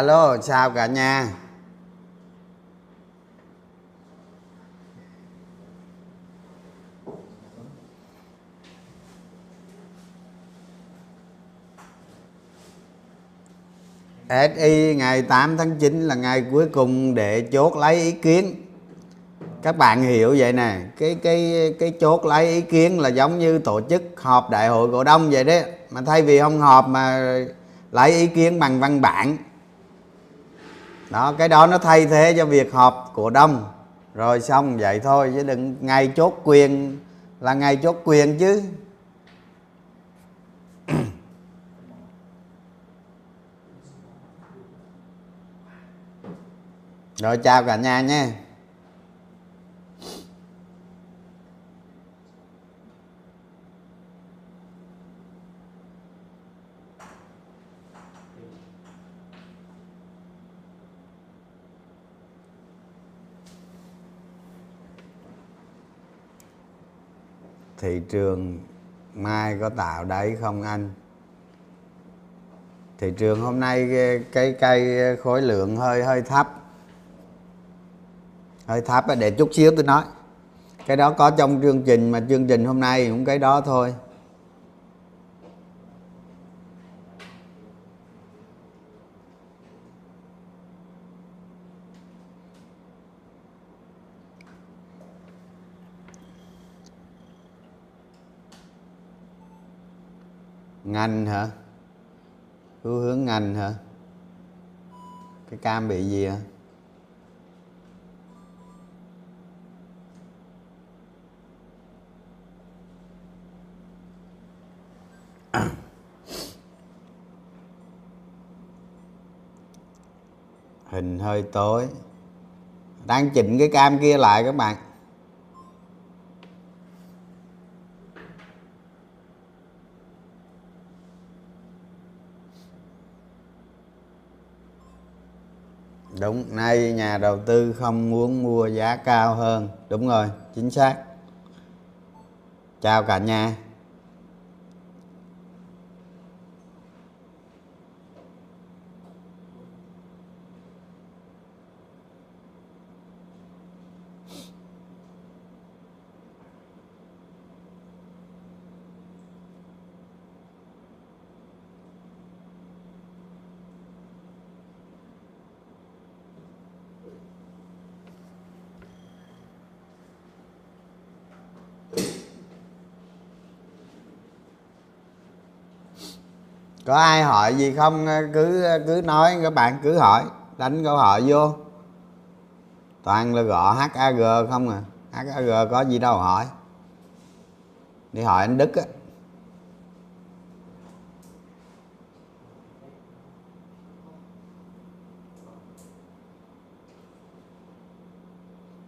alo, chào cả nhà. SI ngày 8 tháng 9 là ngày cuối cùng để chốt lấy ý kiến. Các bạn hiểu vậy nè, cái cái cái chốt lấy ý kiến là giống như tổ chức họp đại hội cổ đông vậy đấy. Mà thay vì không họp mà lấy ý kiến bằng văn bản đó, cái đó nó thay thế cho việc họp cổ đông. Rồi xong, vậy thôi, chứ đừng ngày chốt quyền là ngày chốt quyền chứ. Rồi chào cả nhà nha. Thị trường mai có tạo đáy không anh? Thị trường hôm nay cái cây khối lượng hơi hơi thấp. Hơi thấp để chút xíu tôi nói. Cái đó có trong chương trình mà chương trình hôm nay cũng cái đó thôi. Ngành hả? Xu hướng ngành hả? Cái cam bị gì hả hình hơi tối. Đang chỉnh cái cam kia lại các bạn. Đúng, nay nhà đầu tư không muốn mua giá cao hơn. Đúng rồi, chính xác. Chào cả nhà. Có ai hỏi gì không? Cứ cứ nói, các bạn cứ hỏi. Đánh câu hỏi vô. Toàn là gõ HAG không à. HAG có gì đâu hỏi. Đi hỏi anh Đức á.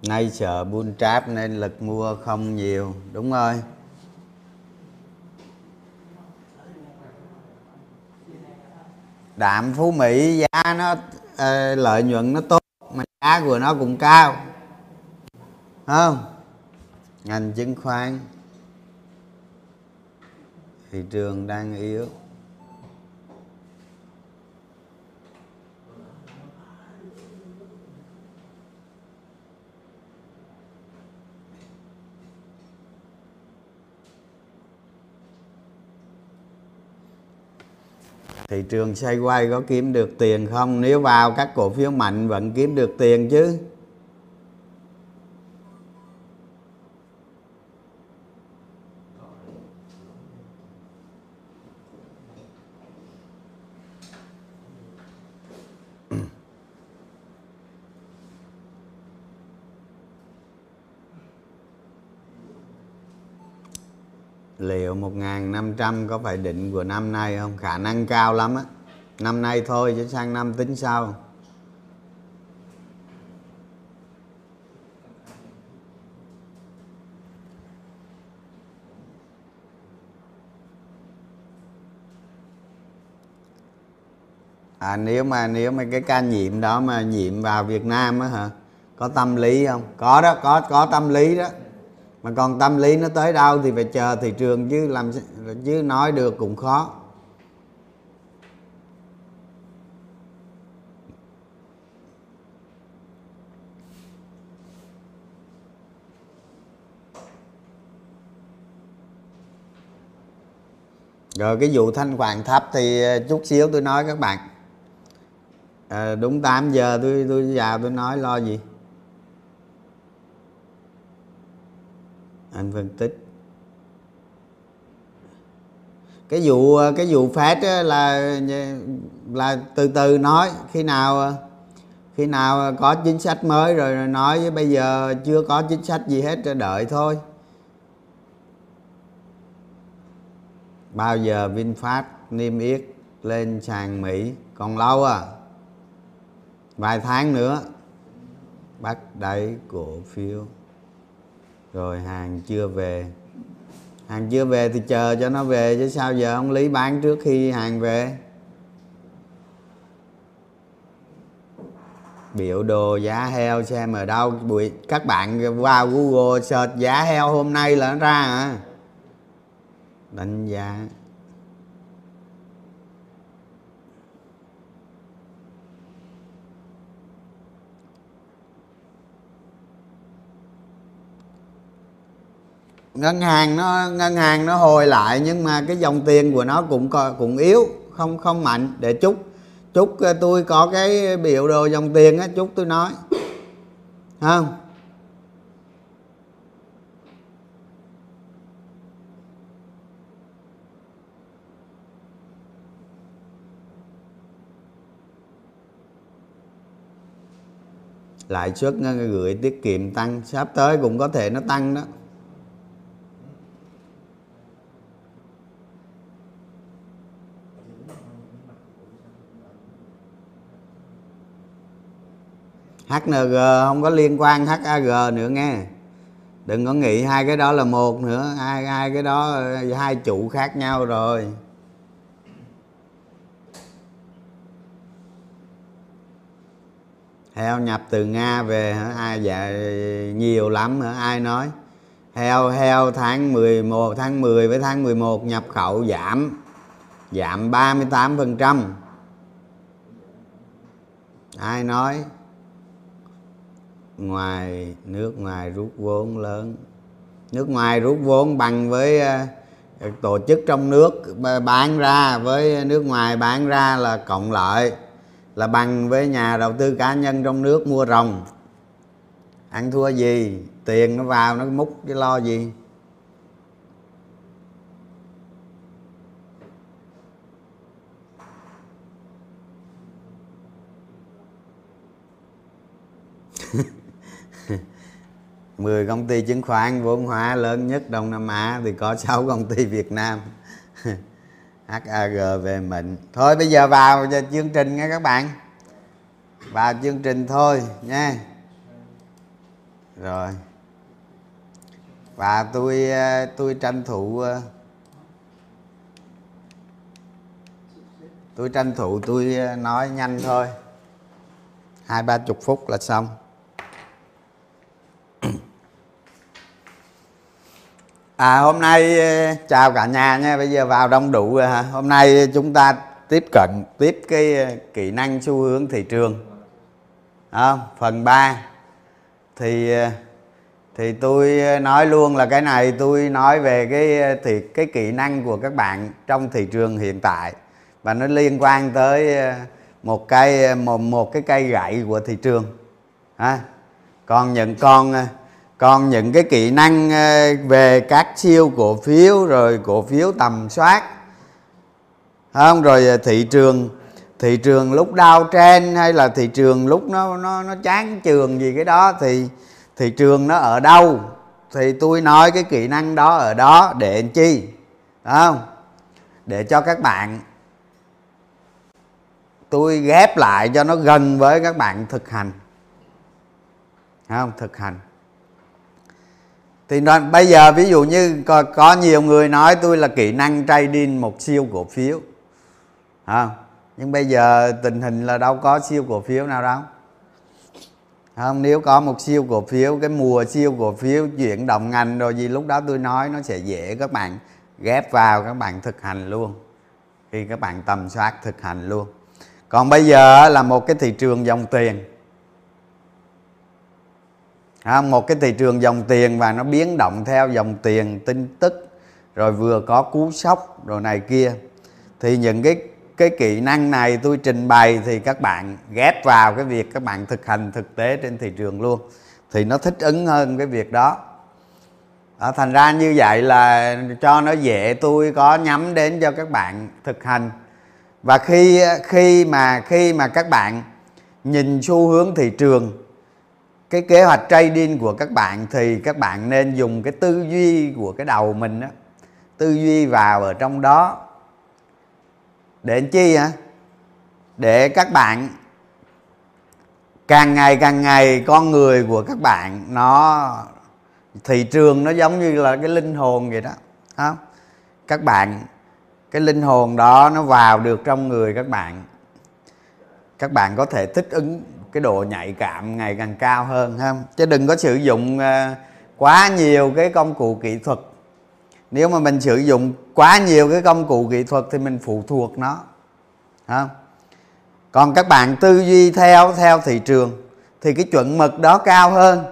Nay sợ bull trap nên lực mua không nhiều, đúng rồi. Đạm phú mỹ, giá nó ờ, lợi nhuận nó tốt, mà giá của nó cũng cao. Không? Ngành chứng khoán. Thị trường đang yếu. Thị trường xoay quay có kiếm được tiền không? Nếu vào các cổ phiếu mạnh vẫn kiếm được tiền chứ. Liệu 1.500 có phải định của năm nay không? Khả năng cao lắm á. Năm nay thôi chứ sang năm tính sau à nếu mà nếu mà cái ca nhiễm đó mà nhiễm vào Việt Nam á hả? Có tâm lý không? Có đó, có có tâm lý đó mà còn tâm lý nó tới đâu thì phải chờ thị trường chứ làm chứ nói được cũng khó. Rồi cái vụ thanh khoản thấp thì ờ, chút xíu tôi nói các bạn. À, đúng 8 giờ tôi tôi vào tôi nói lo gì? Anh phân tích. Cái vụ cái vụ phát là là từ từ nói, khi nào khi nào có chính sách mới rồi nói với bây giờ chưa có chính sách gì hết đợi thôi. Bao giờ VinFast niêm yết lên sàn Mỹ? Còn lâu à? Vài tháng nữa. Bắt đáy cổ phiếu rồi hàng chưa về. Hàng chưa về thì chờ cho nó về chứ sao giờ ông lý bán trước khi hàng về? Biểu đồ giá heo xem ở đâu. Buổi các bạn vào google search giá heo hôm nay là nó ra à đánh giá. Ngân hàng nó, ngân hàng nó hồi lại nhưng mà cái dòng tiền của nó cũng cũng yếu, không không mạnh. Để chút chút ờ, tôi có cái biểu đồ dòng tiền á chút tôi nói. Không? Lãi suất gửi tiết kiệm tăng, sắp tới cũng có thể nó tăng đó. HNG không có liên quan HAG nữa nghe. Đừng có nghĩ hai cái đó là một nữa, hai hai cái đó, hai chủ khác nhau rồi. Heo nhập từ nga về hả? Ai dạ nhiều lắm hả? Ai nói? Heo heo tháng 11 tháng 10 với tháng 11 nhập khẩu giảm giảm 38 phần trăm. Ai nói? Ngoài, nước ngoài rút vốn lớn. Nước ngoài rút vốn bằng với ờ, tổ chức trong nước bán ra, với nước ngoài bán ra là cộng lợi, là bằng với nhà đầu tư cá nhân trong nước mua rồng ăn thua gì, tiền nó vào nó múc, cái lo gì? Mười công ty chứng khoán, vốn hóa lớn nhất Đông Nam Á, thì có 6 công ty Việt Nam. HAG về mình thôi, bây giờ vào chương trình nha các bạn. Vào chương trình thôi nha. Rồi. Và tôi ờ, ờ, tôi tranh thủ tôi tranh thủ tôi nói nhanh thôi. Hai ba chục phút là xong. À hôm nay ờ, chào cả nhà nha. Bây giờ vào đông đủ rồi hả? Hôm nay chúng ta tiếp cận tiếp cái ờ, kỹ năng xu hướng thị trường. À, phần 3 thì ờ, thì tôi nói luôn là cái này tôi nói về cái thì cái kỹ năng của các bạn trong thị trường hiện tại. Và nó liên quan tới một cây một một cái cây gậy của thị trường. À, còn những con còn những cái kỹ năng ờ, về các siêu cổ phiếu, rồi cổ phiếu tầm soát, không? Rồi ờ, thị trường thị trường lúc đau trên hay là thị trường lúc nó nó nó chán trường gì cái đó thì thị trường nó ở đâu? Thì tôi nói cái kỹ năng đó ở đó để làm chi? Không? Để cho các bạn, tôi ghép lại cho nó gần với các bạn thực hành. Không? Thực hành thì bây giờ ví dụ như có, có nhiều người nói tôi là kỹ năng trading một siêu cổ phiếu. À, nhưng bây giờ tình hình là đâu có siêu cổ phiếu nào đâu. Không nếu có một siêu cổ phiếu cái mùa siêu cổ phiếu chuyển động ngành rồi gì lúc đó tôi nói nó sẽ dễ các bạn ghép vào các bạn thực hành luôn. Khi các bạn tầm soát thực hành luôn. Còn bây giờ là một cái thị trường dòng tiền. À, một cái thị trường dòng tiền và nó biến động theo dòng tiền tin tức rồi vừa có cú sốc rồi này kia. Thì những cái cái kỹ năng này tôi trình bày thì các bạn ghép vào cái việc các bạn thực hành thực tế trên thị trường luôn. Thì nó thích ứng hơn cái việc đó. À, thành ra như vậy là cho nó dễ tôi có nhắm đến cho các bạn thực hành. Và khi khi mà khi mà các bạn nhìn xu hướng thị trường cái kế hoạch trading của các bạn thì các bạn nên dùng cái tư duy của cái đầu mình đó tư duy vào ở trong đó. Để làm chi hả? Để các bạn, càng ngày càng ngày con người của các bạn nó, thị trường nó giống như là cái linh hồn vậy đó không các bạn, cái linh hồn đó nó vào được trong người các bạn. Các bạn có thể thích ứng cái độ nhạy cảm ngày càng cao hơn, ha? Chứ đừng có sử dụng à, quá nhiều cái công cụ kỹ thuật. Nếu mà mình sử dụng quá nhiều cái công cụ kỹ thuật thì mình phụ thuộc nó, ha. còn các bạn tư duy theo theo thị trường thì cái chuẩn mực đó cao hơn.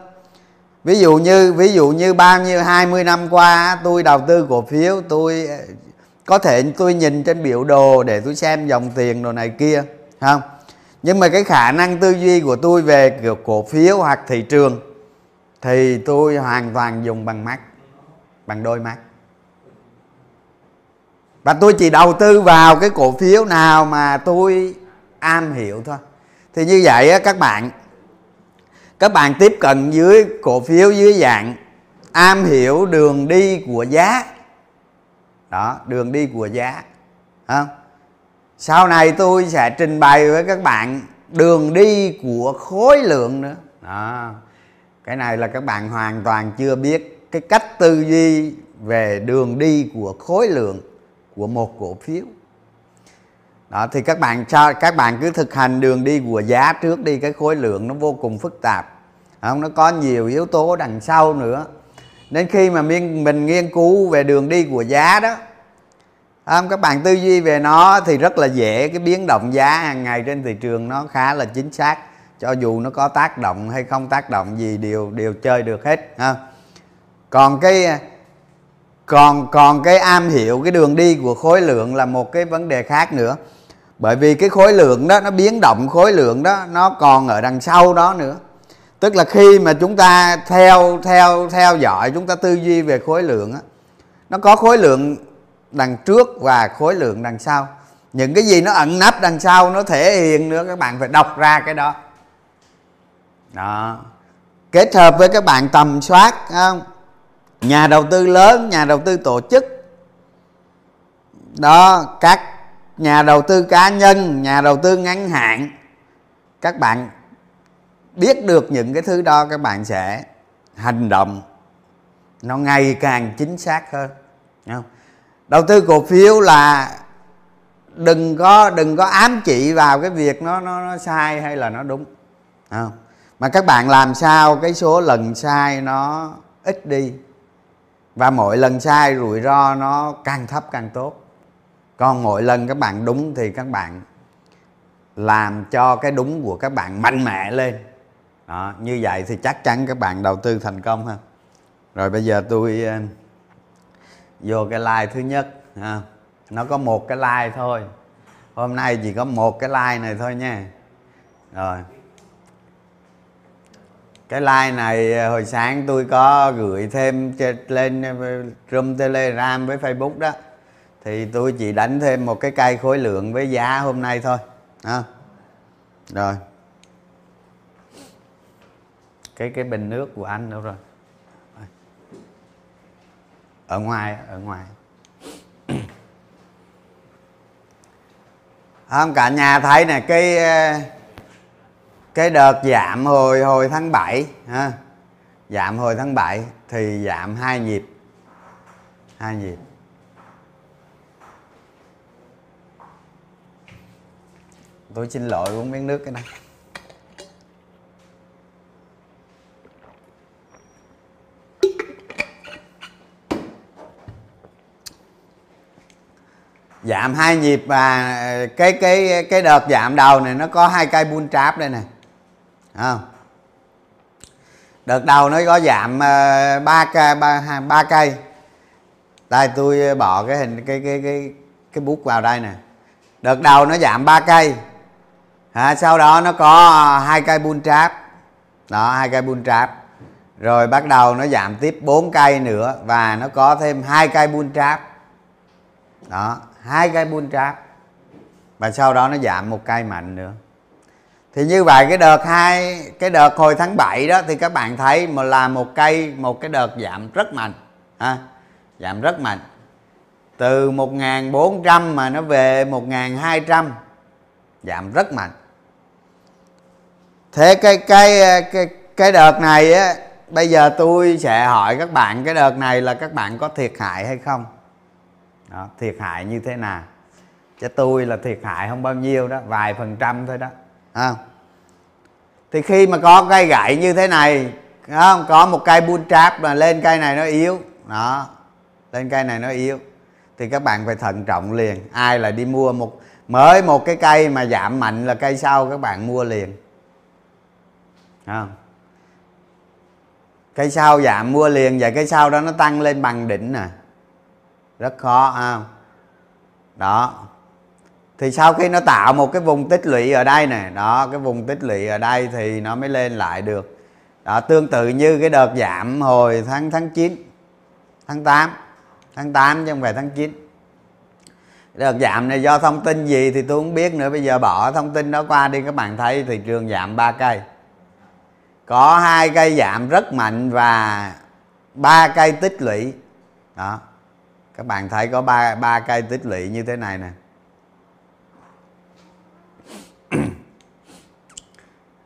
Ví dụ như, ví dụ như bao nhiêu 20 năm qua, tôi đầu tư cổ phiếu, tôi à, có thể tôi nhìn trên biểu đồ để tôi xem dòng tiền đồ này kia không nhưng mà cái khả năng tư duy của tôi về kiểu cổ phiếu hoặc thị trường thì tôi hoàn toàn dùng bằng mắt bằng đôi mắt. Và tôi chỉ đầu tư vào cái cổ phiếu nào mà tôi am hiểu thôi. Thì như vậy á, các bạn các bạn tiếp cận dưới cổ phiếu dưới dạng am hiểu đường đi của giá. Đó đường đi của giá không sau này tôi sẽ trình bày với các bạn đường đi của khối lượng nữa. Đó. Cái này là các bạn hoàn toàn chưa biết cái cách tư duy về đường đi của khối lượng của một cổ phiếu. Đó thì các bạn cho các bạn cứ thực hành đường đi của giá trước đi cái khối lượng nó vô cùng phức tạp. Không nó có nhiều yếu tố đằng sau nữa. Nên khi mà mình, mình nghiên cứu về đường đi của giá đó À, không, các bạn tư duy về nó thì rất là dễ. Cái biến động giá hàng ngày trên thị trường nó khá là chính xác. Cho dù nó có tác động hay không tác động gì, đều đều chơi được hết, ha. Còn cái, còn còn cái am hiểu, cái đường đi của khối lượng là một cái vấn đề khác nữa. Bởi vì cái khối lượng đó, nó biến động khối lượng đó, nó còn ở đằng sau đó nữa. Tức là khi mà chúng ta theo theo theo dõi, chúng ta tư duy về khối lượng á, nó có khối lượng đằng trước và khối lượng đằng sau. Những cái gì nó ẩn nấp đằng sau nó thể hiện nữa, các bạn phải đọc ra cái đó. Đó. Kết hợp với các bạn tầm soát không? Nhà đầu tư lớn, nhà đầu tư tổ chức. Đó, các nhà đầu tư cá nhân, nhà đầu tư ngắn hạn. Các bạn biết được những cái thứ đó, các bạn sẽ hành động. Nó ngày càng chính xác hơn không? Đầu tư cổ phiếu là đừng có đừng có ám chỉ vào cái việc nó nó, nó sai hay là nó đúng không? mà các bạn làm sao cái số lần sai nó ít đi và mỗi lần sai rủi ro nó càng thấp càng tốt. Còn mỗi lần các bạn đúng thì các bạn làm cho cái đúng của các bạn mạnh mẽ lên. Đó, như vậy thì chắc chắn các bạn đầu tư thành công ha. Rồi bây giờ tôi vô cái like thứ nhất, ha. nó có một cái like thôi. Hôm nay chỉ có một cái like này thôi nha. Rồi. Cái like này à, hồi sáng tôi có gửi thêm lên à, room telegram với facebook đó. Thì tôi chỉ đánh thêm một cái cây khối lượng với giá hôm nay thôi à. rồi. Cái cái bình nước của anh đâu rồi ở ngoài ở ngoài. Không, cả nhà thấy nè, cái ờ, cái đợt giảm hồi hồi tháng 7 ha. Giảm hồi tháng 7 thì giảm hai nhịp hai nhịp. Tôi xin lỗi uống miếng nước cái này. Giảm hai nhịp và ờ, cái cái cái đợt giảm đầu này nó có hai cây bull trap đây nè. Không? Đợt đầu nó có giảm ờ, ba cây ba ba cây. Đây tôi bỏ cái hình cái cái cái cái bút vào đây nè. Đợt đầu nó giảm 3 cây. À, sau đó nó có hai cây bull trap. Đó hai cây bull trap. Rồi bắt đầu nó giảm tiếp 4 cây nữa và nó có thêm hai cây bull trap. Đó hai cây bull trap, và sau đó nó giảm một cây mạnh nữa. Thì như vậy cái đợt hai, cái đợt hồi tháng 7 đó, thì các bạn thấy mà là một cây, một cái đợt giảm rất mạnh, ha, giảm rất mạnh. Từ 1.400 mà nó về 1.200 giảm rất mạnh. Thế cái cái cái cái đợt này á, bây giờ tôi sẽ hỏi các bạn, cái đợt này là các bạn có thiệt hại hay không? Đó, thiệt hại như thế nào? Cho tôi là thiệt hại không bao nhiêu đó vài phần trăm thôi đó à. thì khi mà có cây gậy như thế này không? Có một cây bull trap mà lên cây này nó yếu đó lên cây này nó yếu thì các bạn phải thận trọng liền. Ai là đi mua một mới một cái cây mà giảm mạnh là cây sau các bạn mua liền không? Cây sau giảm mua liền và cây sau đó nó tăng lên bằng đỉnh nè rất khó không đó. Thì sau khi nó tạo một cái vùng tích lũy ở đây này, đó cái vùng tích lũy ở đây thì nó mới lên lại được. Đó tương tự như cái đợt giảm hồi tháng tháng 9 tháng 8 tháng 8 chứ không phải tháng 9 đợt giảm này do thông tin gì thì tôi không biết nữa. Bây giờ bỏ thông tin đó qua đi các bạn thấy thị trường giảm 3 cây. Có hai cây giảm rất mạnh và ba cây tích lũy. Đó các bạn thấy có ba ba cây tích lũy như thế này nè.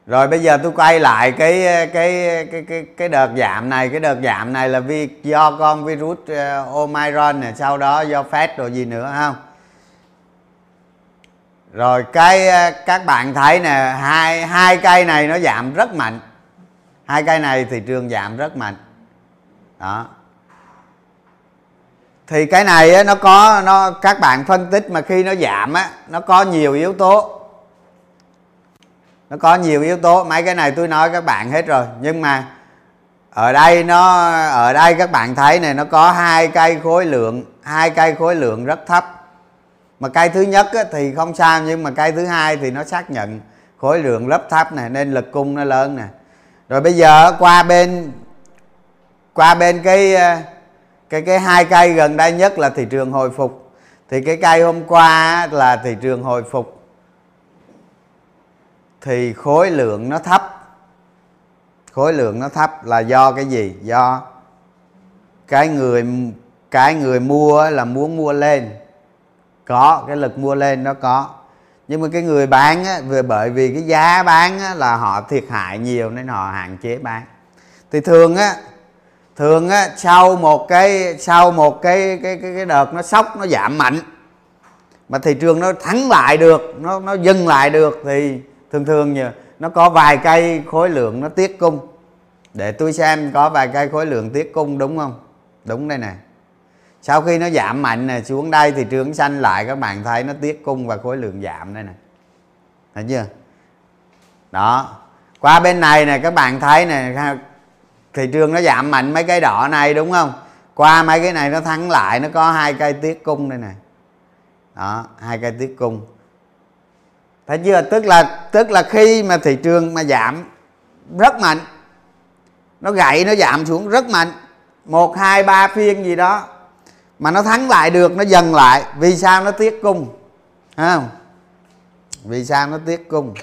Rồi bây giờ tôi quay lại cái cái cái cái cái đợt giảm này. Cái đợt giảm này là vì do con virus uh, Omicron này sau đó do Fed rồi gì nữa không rồi cái ờ, các bạn thấy nè hai hai cây này nó giảm rất mạnh. Hai cây này thị trường giảm rất mạnh. Đó thì cái này á, nó có nó các bạn phân tích mà khi nó giảm á nó có nhiều yếu tố. Nó có nhiều yếu tố. Mấy cái này tôi nói các bạn hết rồi. Nhưng mà ở đây nó ở đây các bạn thấy này nó có hai cây khối lượng hai cây khối lượng rất thấp. Mà cây thứ nhất á, thì không sao nhưng mà cây thứ hai thì nó xác nhận khối lượng rất thấp này nên lực cung nó lớn nè. Rồi bây giờ qua bên qua bên cái cái cái hai cây gần đây nhất là thị trường hồi phục. Thì cái cây hôm qua là thị trường hồi phục. Thì khối lượng nó thấp. Khối lượng nó thấp là do cái gì? Do cái người cái người mua là muốn mua lên. Có cái lực mua lên nó có. Nhưng mà cái người bán á, về bởi vì cái giá bán á, là họ thiệt hại nhiều nên họ hạn chế bán. Thì thường á thường á sau một cái sau một cái cái cái, cái đợt nó sốc nó giảm mạnh mà thị trường nó thắng lại được nó nó dừng lại được thì thường thường như nó có vài cây khối lượng nó tiết cung. Để tôi xem có vài cây khối lượng tiết cung đúng không? Đúng đây nè. Sau khi nó giảm mạnh nè xuống đây thì trường xanh lại các bạn thấy nó tiết cung và khối lượng giảm đây nè. Thấy chưa? Đó. Qua bên này nè các bạn thấy nè thị trường nó giảm mạnh mấy cái đỏ này, đúng không? Qua mấy cái này nó thắng lại, nó có hai cây tiết cung đây nè đó, hai cây tiết cung. Thấy chưa? Tức là tức là khi mà thị trường mà giảm rất mạnh, nó gãy nó giảm xuống rất mạnh, một, hai, ba phiên gì đó, mà nó thắng lại được, nó dần lại. Vì sao nó tiết cung? Không? Vì sao nó tiết cung?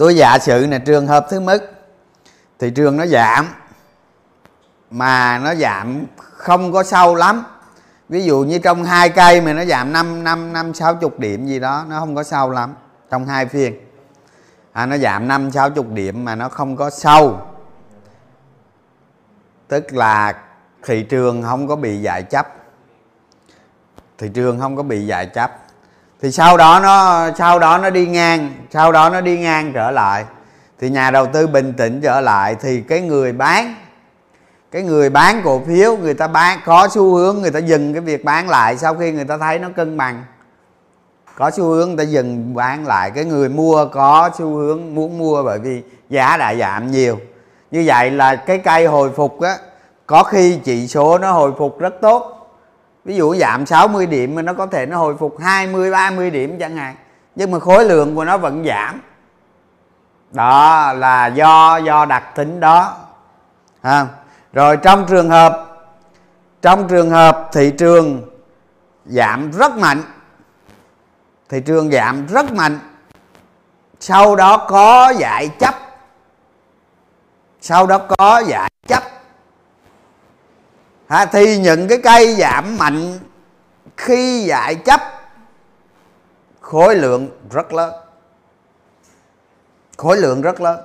Tôi giả sử là trường hợp thứ mức thị trường nó giảm mà nó giảm không có sâu lắm. Ví dụ như trong hai cây mà nó giảm năm năm năm sáu chục điểm gì đó nó không có sâu lắm trong hai phiên. À, nó giảm năm sáu chục điểm mà nó không có sâu. Tức là thị trường không có bị giải chấp. Thị trường không có bị giải chấp thì sau đó nó, sau đó nó đi ngang, sau đó nó đi ngang trở lại. Thì nhà đầu tư bình tĩnh trở lại thì cái người bán, cái người bán cổ phiếu, người ta bán, có xu hướng người ta dừng cái việc bán lại sau khi người ta thấy nó cân bằng. Có xu hướng người ta dừng bán lại, cái người mua có xu hướng muốn mua bởi vì giá đã giảm nhiều. Như vậy là cái cây hồi phục á, có khi chỉ số nó hồi phục rất tốt ví dụ giảm 60 điểm mà nó có thể nó hồi phục 20 30 điểm chẳng hạn. Nhưng mà khối lượng của nó vẫn giảm. Đó là do do đặc tính đó. À, rồi trong trường hợp trong trường hợp thị trường giảm rất mạnh thị trường giảm rất mạnh sau đó có giải chấp. Sau đó có giải chấp ha, thì những cái cây giảm mạnh khi giải chấp khối lượng rất lớn. Khối lượng rất lớn.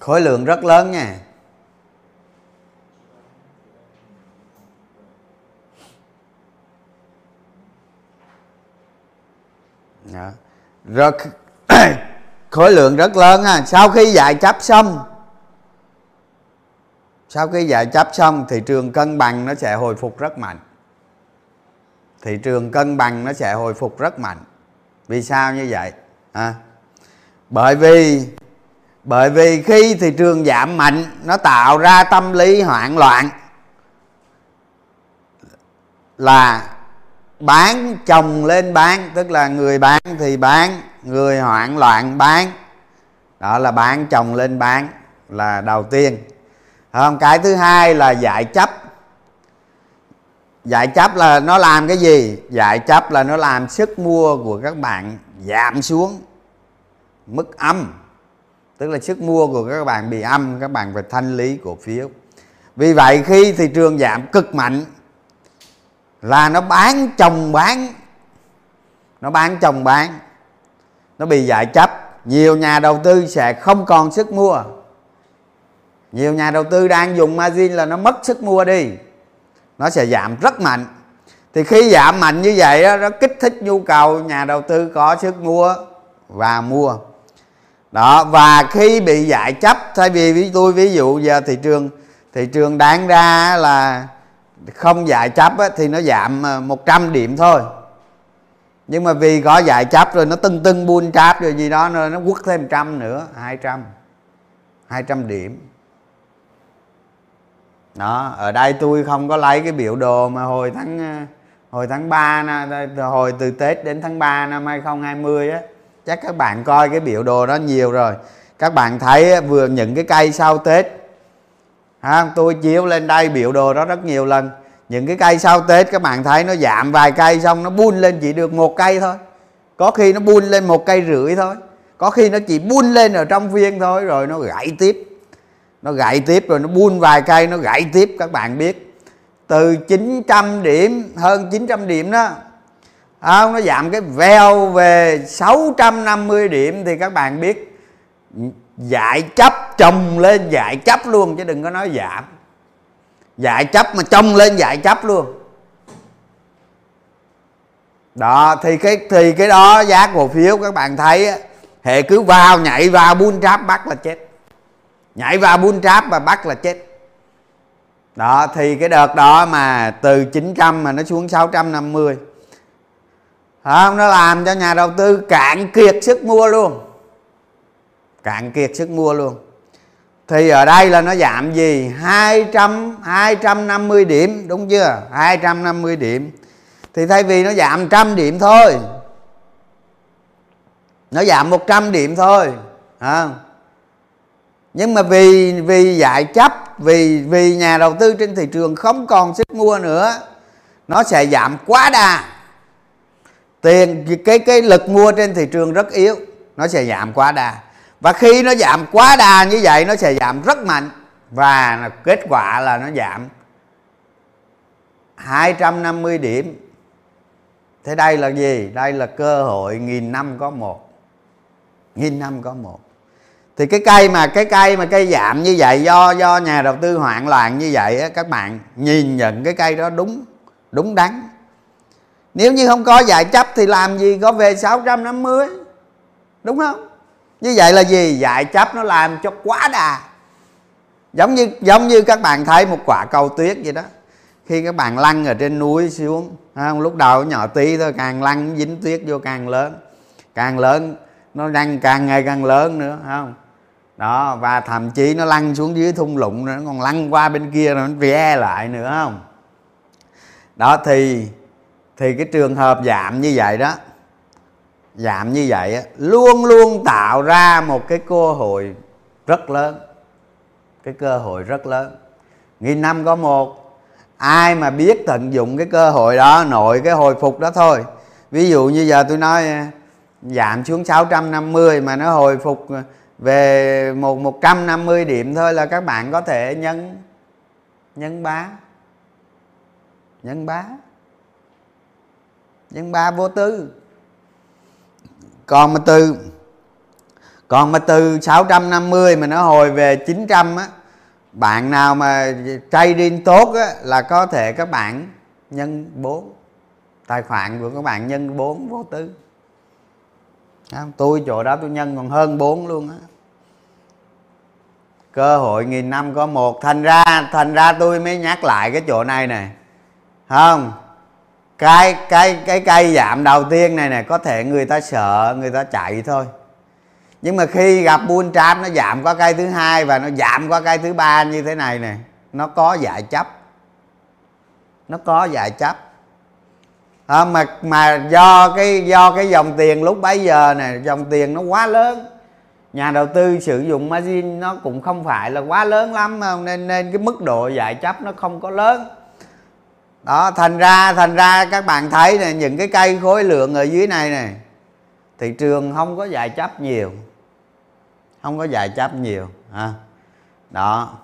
Khối lượng rất lớn nha. Đó. rồi khối lượng rất lớn ha. Sau khi giải chấp xong sau khi giải chấp xong thị trường cân bằng nó sẽ hồi phục rất mạnh. Thị trường cân bằng nó sẽ hồi phục rất mạnh. Vì sao như vậy? À, bởi vì bởi vì khi thị trường giảm mạnh nó tạo ra tâm lý hoảng loạn. Là bán chồng lên bán tức là người bán thì bán người hoảng loạn bán. Đó là bán chồng lên bán là đầu tiên. Không, cái thứ hai là giải chấp. Giải chấp là nó làm cái gì? Giải chấp là nó làm sức mua của các bạn giảm xuống. Mức âm. Tức là sức mua của các bạn bị âm, các bạn phải thanh lý cổ phiếu. Vì vậy khi thị trường giảm cực mạnh là nó bán chồng bán. Nó bán chồng bán nó bị giải chấp. Nhiều nhà đầu tư sẽ không còn sức mua. Nhiều nhà đầu tư đang dùng margin là nó mất sức mua đi. Nó sẽ giảm rất mạnh. Thì khi giảm mạnh như vậy đó, nó kích thích nhu cầu nhà đầu tư có sức mua và mua. Đó và khi bị giải chấp thay vì với tôi ví dụ giờ thị trường thị trường đáng ra là không giải chấp á, thì nó giảm ờ, 100 điểm thôi nhưng mà vì có giải chấp rồi nó tưng tưng buôn tráp rồi gì đó nó quất thêm trăm nữa 200 200 điểm. Đó ở đây tôi không có lấy cái biểu đồ mà hồi tháng ờ, hồi tháng 3 hồi từ Tết đến tháng 3 năm 2020 á chắc các bạn coi cái biểu đồ đó nhiều rồi. Các bạn thấy ờ, vừa những cái cây sau Tết. Ha, tôi chiếu lên đây biểu đồ đó rất nhiều lần những cái cây sau tết các bạn thấy nó giảm vài cây xong nó buôn lên chỉ được một cây thôi. Có khi nó buôn lên một cây rưỡi thôi. Có khi nó chỉ buôn lên ở trong viên thôi rồi nó gãy tiếp. Nó gãy tiếp rồi nó buôn vài cây nó gãy tiếp các bạn biết. Từ 900 điểm hơn 900 điểm đó à, nó giảm cái veo về 650 điểm thì các bạn biết. Giải chấp chồng lên giải chấp luôn chứ đừng có nói giảm dạy chấp mà trông lên dạy chấp luôn. Đó, thì cái thì cái đó giá cổ phiếu, các bạn thấy hệ cứ vào, nhảy vào buôn tráp bắt là chết. Nhảy vào buôn tráp và bắt là chết. Đó, thì cái đợt đó mà từ 900 mà nó xuống 650 không nó làm cho nhà đầu tư cạn kiệt sức mua luôn. Cạn kiệt sức mua luôn thì ở đây là nó giảm gì? 200 250 điểm, đúng chưa? 250 điểm. Thì thay vì nó giảm trăm điểm thôi, nó giảm 100 điểm thôi à. nhưng mà vì vì giải chấp, vì vì nhà đầu tư trên thị trường không còn sức mua nữa, nó sẽ giảm quá đà. Tiền cái cái lực mua trên thị trường rất yếu, nó sẽ giảm quá đà và khi nó giảm quá đà như vậy nó sẽ giảm rất mạnh. Và kết quả là nó giảm 250 điểm. Thế đây là gì? Đây là cơ hội nghìn năm có một. Nghìn năm có một. Thì cái cây mà cái cây mà cây giảm như vậy do do nhà đầu tư hoạn loạn như vậy á, các bạn nhìn nhận cái cây đó đúng đúng đắn. Nếu như không có giải chấp thì làm gì có về 650 đúng không? Như vậy là gì? Dạy chấp nó làm cho quá đà. Giống như giống như các bạn thấy một quả cầu tuyết vậy đó. Khi các bạn lăn ở trên núi xuống không? lúc đầu nhỏ tí thôi, càng lăn dính tuyết vô càng lớn. Càng lớn, nó lăn càng ngày càng lớn nữa không? Đó, và thậm chí nó lăn xuống dưới thung lũng nữa, nó còn lăn qua bên kia nó ve lại nữa không? Đó, thì thì cái trường hợp giảm như vậy đó giảm như vậy luôn luôn tạo ra một cái cơ hội rất lớn. Cái cơ hội rất lớn. Nghìn năm có một, ai mà biết tận dụng cái cơ hội đó, nội cái hồi phục đó thôi. Ví dụ như giờ tôi nói, giảm xuống 650 mà nó hồi phục về một 150 điểm thôi là các bạn có thể nhân nhân bá. Nhân bá. Nhân ba vô tư con mà từ còn mà từ 650 mà nó hồi về 900 á bạn nào mà trading tốt á, là có thể các bạn nhân 4 tài khoản của các bạn nhân 4 vô tư. Tôi chỗ đó tôi nhân còn hơn 4 luôn á. Cơ hội nghìn năm có một thành ra thành ra tôi mới nhắc lại cái chỗ này nè. Không cái cái cái cây giảm đầu tiên này này có thể người ta sợ người ta chạy thôi. Nhưng mà khi gặp bull trap nó giảm qua cây thứ hai và nó giảm qua cây thứ ba như thế này nè nó có giải chấp. Nó có giải chấp. À, mà mà do cái do cái dòng tiền lúc bấy giờ này dòng tiền nó quá lớn. Nhà đầu tư sử dụng margin nó cũng không phải là quá lớn lắm nên nên cái mức độ giải chấp nó không có lớn đó thành ra thành ra các bạn thấy này những cái cây khối lượng ở dưới này này thị trường không có giải chấp nhiều. Không có giải chấp nhiều à. đó.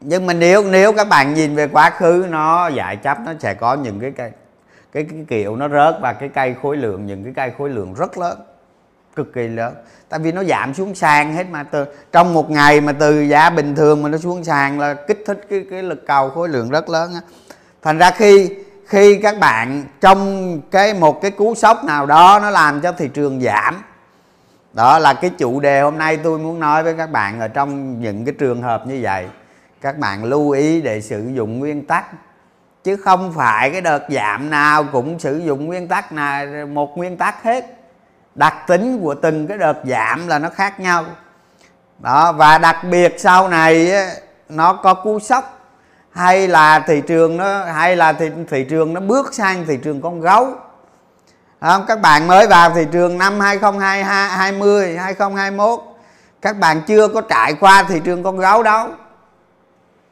Nhưng mà nếu nếu các bạn nhìn về quá khứ nó giải chấp nó sẽ có những cái cây cái, cái kiểu nó rớt và cái cây khối lượng những cái cây khối lượng rất lớn cực kỳ lớn. Tại vì nó giảm xuống sàn hết mà, từ trong một ngày mà từ giá bình thường mà nó xuống sàn là kích thích cái cái lực cầu khối lượng rất lớn á. Thành ra khi khi các bạn trong cái, một cái cú sốc nào đó nó làm cho thị trường giảm, đó là cái chủ đề hôm nay tôi muốn nói với các bạn ở trong những cái trường hợp như vậy. Các bạn lưu ý để sử dụng nguyên tắc, chứ không phải cái đợt giảm nào cũng sử dụng nguyên tắc này, một nguyên tắc hết đặc tính của từng cái đợt giảm là nó khác nhau đó và đặc biệt sau này nó có cú sốc hay là thị trường nó hay là thị, thị trường nó bước sang thị trường con gấu không? các bạn mới vào thị trường năm 2020 2021 các bạn chưa có trải qua thị trường con gấu đâu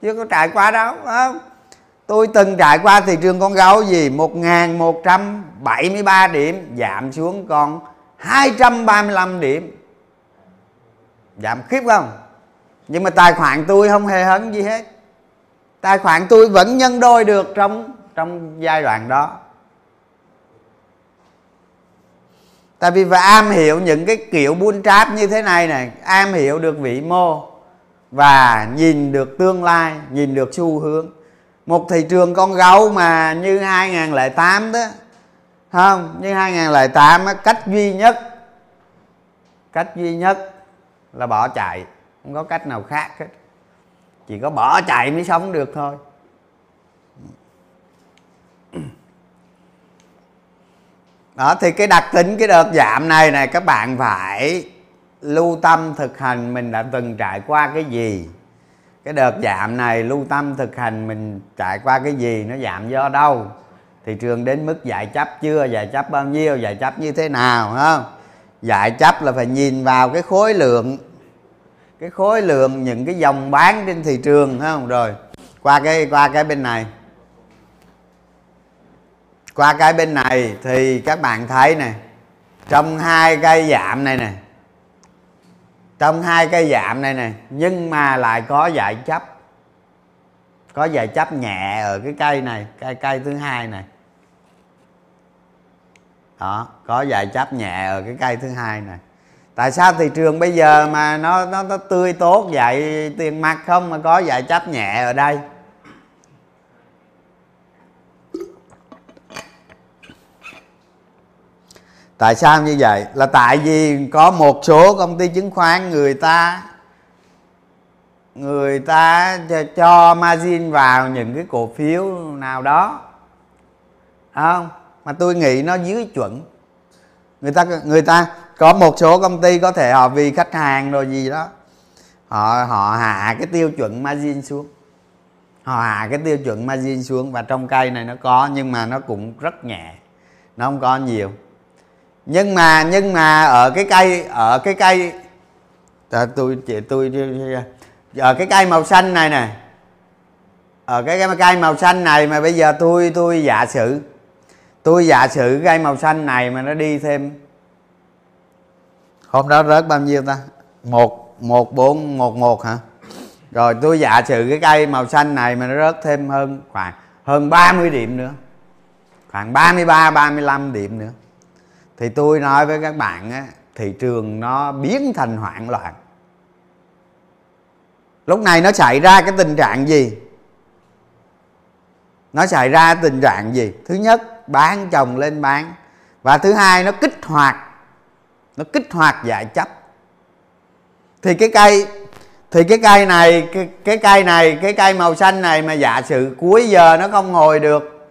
chưa có trải qua đâu không? tôi từng trải qua thị trường con gấu gì 1173 điểm giảm xuống còn 235 điểm. Giảm khiếp không? Nhưng mà tài khoản tôi không hề hấn gì hết. Tài khoản tôi vẫn nhân đôi được trong trong giai đoạn đó. Tại vì phải am hiểu những cái kiểu buôn tráp như thế này này, am hiểu được vĩ mô và nhìn được tương lai, nhìn được xu hướng. Một thị trường con gấu mà như 2008 đó không nhưng 2008 á, cách duy nhất cách duy nhất là bỏ chạy không có cách nào khác hết. Chỉ có bỏ chạy mới sống được thôi. Đó thì cái đặc tính cái đợt giảm này này các bạn phải lưu tâm thực hành mình đã từng trải qua cái gì. Cái đợt giảm này lưu tâm thực hành mình trải qua cái gì nó giảm do đâu? Thị trường đến mức giải chấp chưa? Giải chấp bao nhiêu? Giải chấp như thế nào không? Giải chấp là phải nhìn vào cái khối lượng, cái khối lượng những cái dòng bán trên thị trường không? Rồi, qua cái qua cái bên này. Qua cái bên này thì các bạn thấy nè, trong hai cây giảm này nè, trong hai cây giảm này nè, nhưng mà lại có giải chấp có giải chấp nhẹ ở cái cây này, cây cây thứ hai này đó có vài chấp nhẹ ở cái cây thứ hai này tại sao thị trường bây giờ mà nó nó, nó tươi tốt vậy? Tiền mặt không mà có vài chấp nhẹ ở đây. Tại sao như vậy? Là tại vì có một số công ty chứng khoán người ta người ta cho margin vào những cái cổ phiếu nào đó. Không? Mà tôi nghĩ nó dưới chuẩn. Người ta người ta, có một số công ty có thể họ vì khách hàng rồi gì đó, họ họ hạ cái tiêu chuẩn margin xuống. Họ hạ cái tiêu chuẩn margin xuống và trong cây này nó có, nhưng mà nó cũng rất nhẹ, nó không có nhiều. Nhưng mà nhưng mà ở cái cây, ở cái cây tôi tôi tôi ở cái cây màu xanh này nè, ở cái cây màu xanh này mà bây giờ tôi tôi giả sử tôi giả sử cây màu xanh này mà nó đi thêm. Hôm đó rớt bao nhiêu ta? Một một bốn một một hả? Rồi tôi giả sử cái cây màu xanh này mà nó rớt thêm hơn khoảng hơn 30 điểm nữa. Khoảng 33 35 điểm nữa. Thì tôi nói với các bạn á, thị trường nó biến thành hoảng loạn. Lúc này nó xảy ra cái tình trạng gì? Nó xảy ra tình trạng gì? Thứ nhất bán chồng lên bán. Và thứ hai nó kích hoạt nó kích hoạt giải chấp. Thì cái cây thì cái cây này cái, cái cây này cái cây màu xanh này mà giả sử cuối giờ nó không hồi được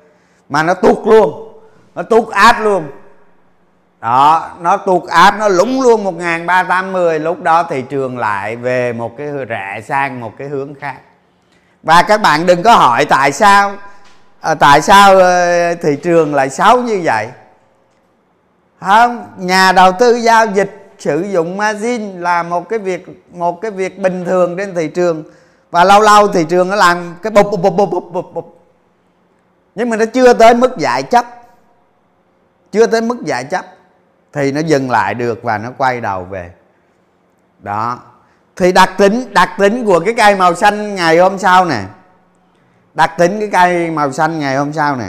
mà nó tuột luôn nó tuột áp luôn. Đó nó tuột áp nó lúng luôn một nghìn ba trăm mười lúc đó thị trường lại về một cái rẽ sang một cái hướng khác. Và các bạn đừng có hỏi tại sao à, tại sao ờ, thị trường lại xấu như vậy? Không nhà đầu tư giao dịch sử dụng margin là một cái việc một cái việc bình thường trên thị trường. Và lâu lâu thị trường nó làm cái bụp bụp bụp bụp bụp bụp, bụp. nhưng mà nó chưa tới mức giải chấp. Chưa tới mức giải chấp. Thì nó dừng lại được và nó quay đầu về. Đó. Thì đặc tính đặc tính của cái cây màu xanh ngày hôm sau nè đặc tính cái cây màu xanh ngày hôm sau nè.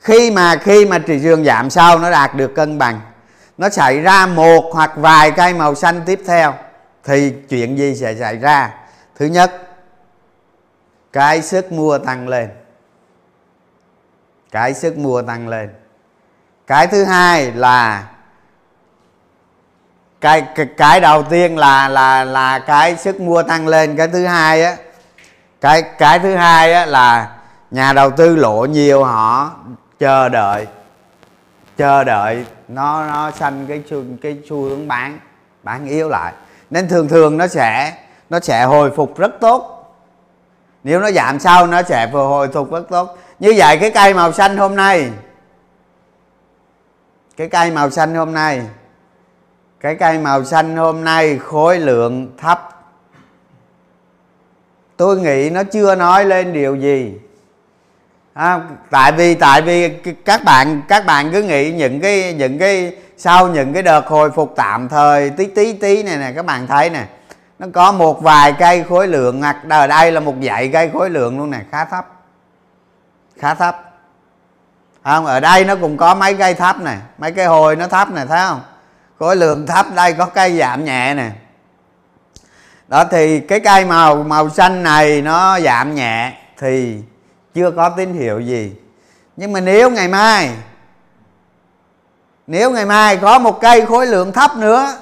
Khi mà khi mà thị trường giảm sau nó đạt được cân bằng. Nó xảy ra một hoặc vài cây màu xanh tiếp theo thì chuyện gì sẽ xảy ra? Thứ nhất cái sức mua tăng lên. Cái sức mua tăng lên. Cái thứ hai là cái cái, cái đầu tiên là là là cái sức mua tăng lên. Cái thứ hai á cái cái thứ hai á là nhà đầu tư lỗ nhiều họ chờ đợi. Chờ đợi nó nó xanh cái xu cái xu hướng bán bán yếu lại. Nên thường thường nó sẽ nó sẽ hồi phục rất tốt. Nếu nó giảm sau, nó sẽ vừa hồi phục rất tốt. Như vậy cái cây màu xanh hôm nay, cái cây màu xanh hôm nay, cái cây màu xanh hôm nay khối lượng thấp tôi nghĩ nó chưa nói lên điều gì. À, tại vì tại vì các bạn các bạn cứ nghĩ những cái những cái sau những cái đợt hồi phục tạm thời tí tí tí này nè các bạn thấy nè nó có một vài cây khối lượng hoặc ở đây là một dãy cây khối lượng luôn nè khá thấp. Khá thấp. Không ở đây nó cũng có mấy cây thấp nè mấy cây hồi nó thấp nè thấy không? Khối lượng thấp đây có cây giảm nhẹ nè đó, thì cái cây màu màu xanh này nó giảm nhẹ thì chưa có tín hiệu gì. Nhưng mà nếu ngày mai, nếu ngày mai có một cây khối lượng thấp nữa,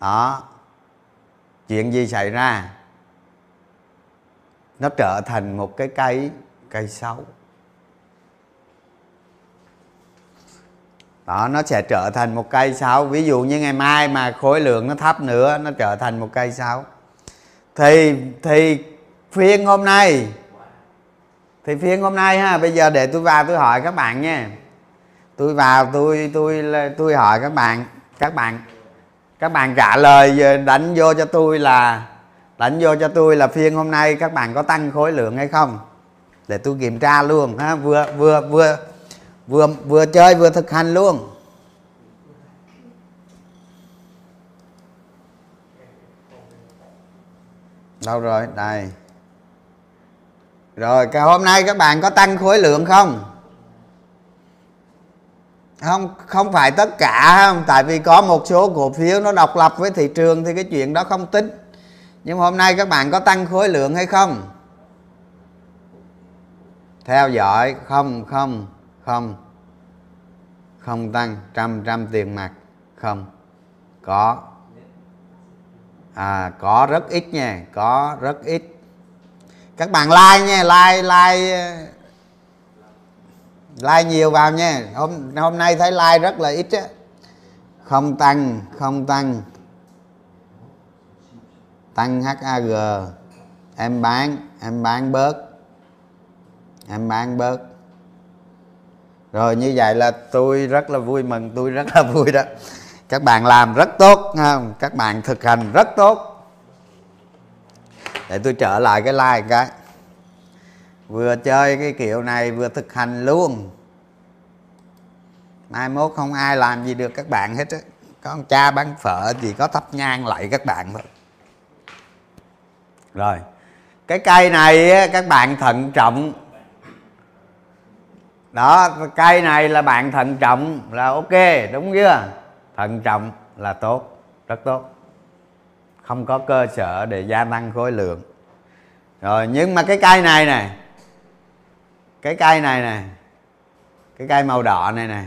đó, chuyện gì xảy ra? Nó trở thành một cái cây cây xấu. Đó, nó sẽ trở thành một cây sáu ví dụ như ngày mai mà khối lượng nó thấp nữa, nó trở thành một cây sáu thì thì phiên hôm nay, thì phiên hôm nay ha, bây giờ để tôi vào tôi hỏi các bạn nha. Tôi vào tôi tôi tôi hỏi các bạn các bạn các bạn trả lời đánh vô cho tôi là, đánh vô cho tôi là phiên hôm nay các bạn có tăng khối lượng hay không? Để tôi kiểm tra luôn ha, vừa vừa vừa vừa vừa chơi, vừa thực hành luôn. Đâu rồi? Đây. Rồi cả hôm nay các bạn có tăng khối lượng không? Không không phải tất cả, không? Tại vì có một số cổ phiếu nó độc lập với thị trường thì cái chuyện đó không tính. Nhưng hôm nay các bạn có tăng khối lượng hay không? Theo dõi. Không không không. Không tăng trăm trăm tiền mặt. Không. Có. À có rất ít nha, có rất ít. Các bạn like nha, like like like nhiều vào nha. Hôm hôm nay thấy like rất là ít á. Không tăng không tăng. Tăng HAG em bán em bán bớt. Em bán bớt rồi như vậy là tôi rất là vui mừng, tôi rất là vui đó. Các bạn làm rất tốt không? Các bạn thực hành rất tốt. Để tôi trở lại cái like cái. Vừa chơi cái kiểu này, vừa thực hành luôn. Mai mốt không ai làm gì được các bạn hết á. Có con cha bán phở chỉ có thắp nhang lại các bạn thôi. Rồi, cái cây này các bạn thận trọng đó cây này là bạn thận trọng là ok, đúng chưa? Thận trọng là tốt, rất tốt. Không có cơ sở để gia tăng khối lượng. Rồi, nhưng mà cái cây này nè, cái cây này nè, cái cây màu đỏ này nè,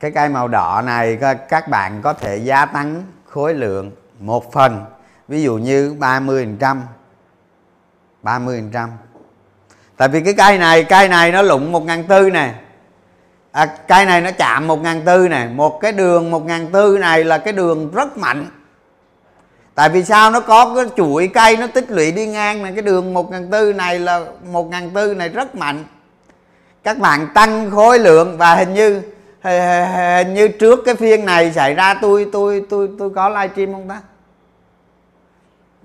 cái cây màu đỏ này các bạn có thể gia tăng khối lượng một phần. Ví dụ như 30 phần trăm 30 phần trăm tại vì cái cây này cây này nó lụng một ngàn tư nè. À, cây này nó chạm một ngàn tư nè. Một cái đường một ngàn tư này là cái đường rất mạnh. Tại vì sao nó có cái chuỗi cây nó tích lũy đi ngang này? Cái đường một ngàn tư này là một ngàn tư này rất mạnh. Các bạn tăng khối lượng và hình như hình như trước cái phiên này xảy ra tôi tôi tôi tôi có livestream không ta?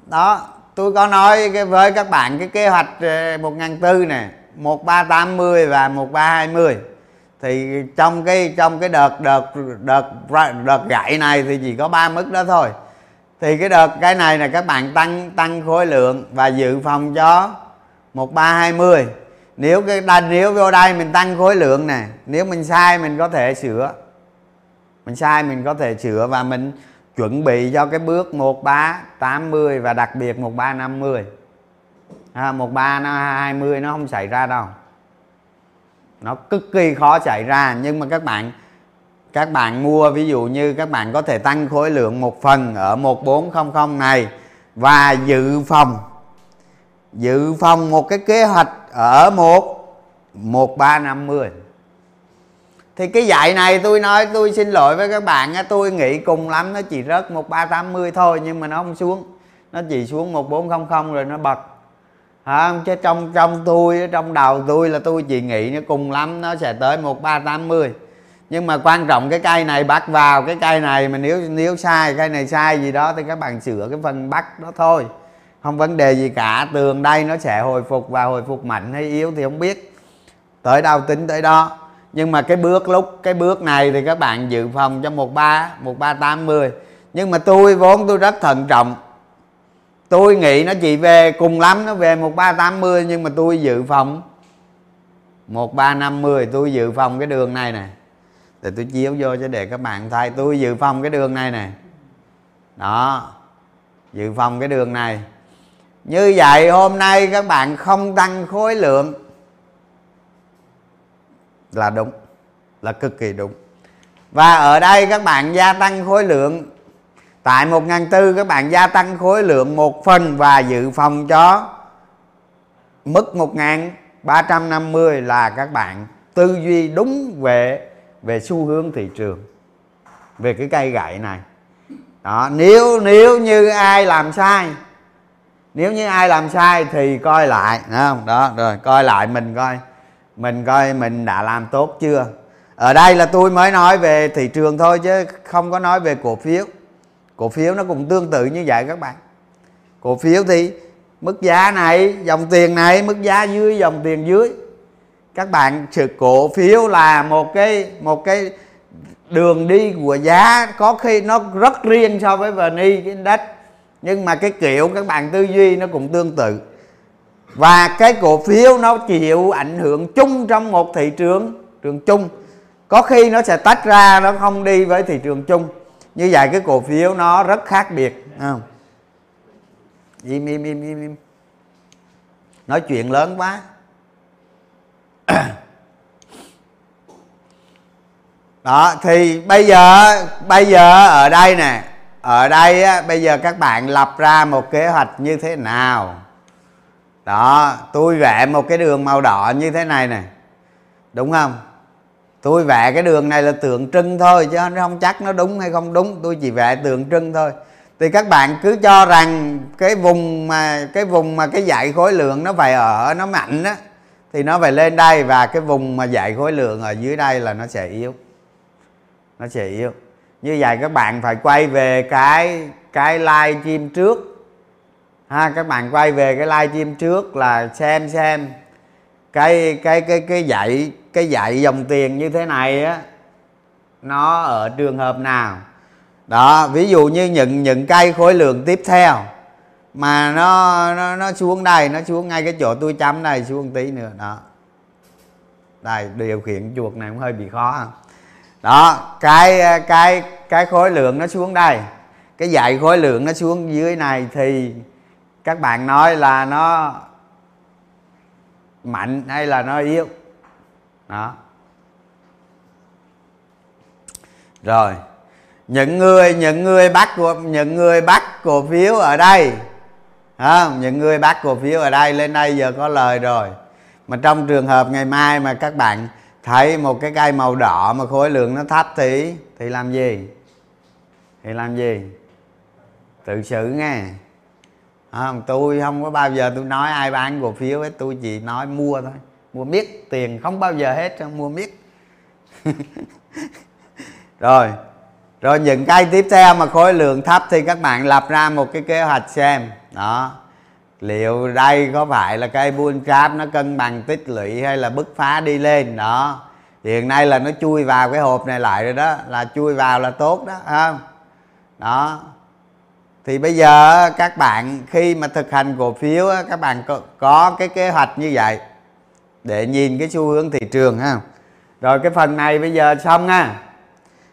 Đó tôi có nói với các bạn cái kế hoạch ờ, một ngàn tư nè, một ba tám mươi và một ba hai mươi. Thì trong cái trong cái đợt đợt đợt đợt gãy này thì chỉ có ba mức đó thôi. Thì cái đợt, cái này là các bạn tăng tăng khối lượng và dự phòng cho một ba hai mươi. Nếu cái nếu vô đây mình tăng khối lượng nè, nếu mình sai mình có thể sửa. Mình sai mình có thể sửa và mình chuẩn bị cho cái bước 1380 và đặc biệt 1350 à, 1320 nó không xảy ra đâu. Nó cực kỳ khó xảy ra nhưng mà các bạn các bạn mua ví dụ như các bạn có thể tăng khối lượng một phần ở 1400 này và dự phòng dự phòng một cái kế hoạch ở một 1350 thì cái dạy này tôi nói tôi xin lỗi với các bạn tôi nghĩ cùng lắm nó chỉ rớt một ba tám mươi thôi nhưng mà nó không xuống. Nó chỉ xuống một bốn không không rồi nó bật. À, chứ trong trong tôi trong đầu tôi là tôi chỉ nghĩ nó cùng lắm nó sẽ tới một ba tám mươi. Nhưng mà quan trọng cái cây này bắt vào cái cây này mà nếu nếu sai cây này sai gì đó thì các bạn sửa cái phần bắt đó thôi. Không vấn đề gì cả tường đây nó sẽ hồi phục và hồi phục mạnh hay yếu thì không biết. Tới đâu tính tới đó nhưng mà cái bước lúc, cái bước này thì các bạn dự phòng cho một ba một ba tám mươi. Nhưng mà tôi vốn tôi rất thận trọng. Tôi nghĩ nó chỉ về cùng lắm, nó về một ba tám mươi, nhưng mà tôi dự phòng một ba năm mươi, tôi dự phòng cái đường này nè. Để tôi chiếu vô cho để các bạn thay tôi dự phòng cái đường này nè. Đó, dự phòng cái đường này. Như vậy hôm nay các bạn không tăng khối lượng là đúng, là cực kỳ đúng. Và ở đây các bạn gia tăng khối lượng. Tại một ngàn tư, các bạn gia tăng khối lượng một phần và dự phòng cho mức một ngàn ba trăm năm mươi là các bạn tư duy đúng về về xu hướng thị trường, về cái cây gậy này. Đó, nếu nếu như ai làm sai, nếu như ai làm sai thì coi lại đúng không? Đó, rồi, coi lại mình coi mình coi mình đã làm tốt chưa? Ở đây là tôi mới nói về thị trường thôi chứ không có nói về cổ phiếu. Cổ phiếu nó cũng tương tự như vậy các bạn. Cổ phiếu thì mức giá này, dòng tiền này, mức giá dưới, dòng tiền dưới. Các bạn sự cổ phiếu là một cái một cái đường đi của giá. Có khi nó rất riêng so với vn index. Nhưng mà cái kiểu các bạn tư duy nó cũng tương tự và cái cổ phiếu nó chịu ảnh hưởng chung trong một thị trường trường chung. Có khi nó sẽ tách ra nó không đi với thị trường chung. Như vậy cái cổ phiếu nó rất khác biệt không? Im im im im im. Nói chuyện lớn quá. Đó thì bây giờ bây giờ ở đây nè. Ở đây á, bây giờ các bạn lập ra một kế hoạch như thế nào? Đó, tôi vẽ một cái đường màu đỏ như thế này này. Đúng không? Tôi vẽ cái đường này là tượng trưng thôi, chứ không chắc nó đúng hay không đúng. Tôi chỉ vẽ tượng trưng thôi. Thì các bạn cứ cho rằng cái vùng mà, cái vùng mà cái dạy khối lượng nó phải ở, nó mạnh á, thì nó phải lên đây, và cái vùng mà dạy khối lượng ở dưới đây là nó sẽ yếu. Nó sẽ yếu. Như vậy các bạn phải quay về cái cái live stream trước ha, các bạn quay về cái live stream trước là xem xem. Cái cái cái cái dạy cái dạy dòng tiền như thế này á, nó ở trường hợp nào? Đó, ví dụ như những những cây khối lượng tiếp theo mà nó nó nó xuống đây, nó xuống ngay cái chỗ tôi chấm này xuống tí nữa. Đó. Đây, điều khiển chuột này cũng hơi bị khó đó, cái cái cái khối lượng nó xuống đây. Cái dạy khối lượng nó xuống dưới này thì các bạn nói là nó mạnh hay là nó yếu? Đó. Rồi. Những người những người bắt của những người bắt cổ phiếu ở đây à, những người bắt cổ phiếu ở đây lên đây giờ có lời rồi. Mà trong trường hợp ngày mai mà các bạn thấy một cái cây màu đỏ mà khối lượng nó thấp thì thì làm gì? Thì làm gì? Tự xử nghe không, tôi không có bao giờ tôi nói ai bán cổ phiếu hết, tôi chỉ nói mua thôi. Mua miết, tiền không bao giờ hết mua miết. Rồi rồi những cái tiếp theo mà khối lượng thấp thì các bạn lập ra một cái kế hoạch xem. Đó. Liệu đây có phải là cây bull trap nó cân bằng tích lũy hay là bứt phá đi lên? Đó. Hiện nay là nó chui vào cái hộp này lại rồi đó, là chui vào là tốt đó không? Đó thì bây giờ các bạn khi mà thực hành cổ phiếu các bạn có, có cái kế hoạch như vậy để nhìn cái xu hướng thị trường ha. Rồi cái phần này bây giờ xong ha.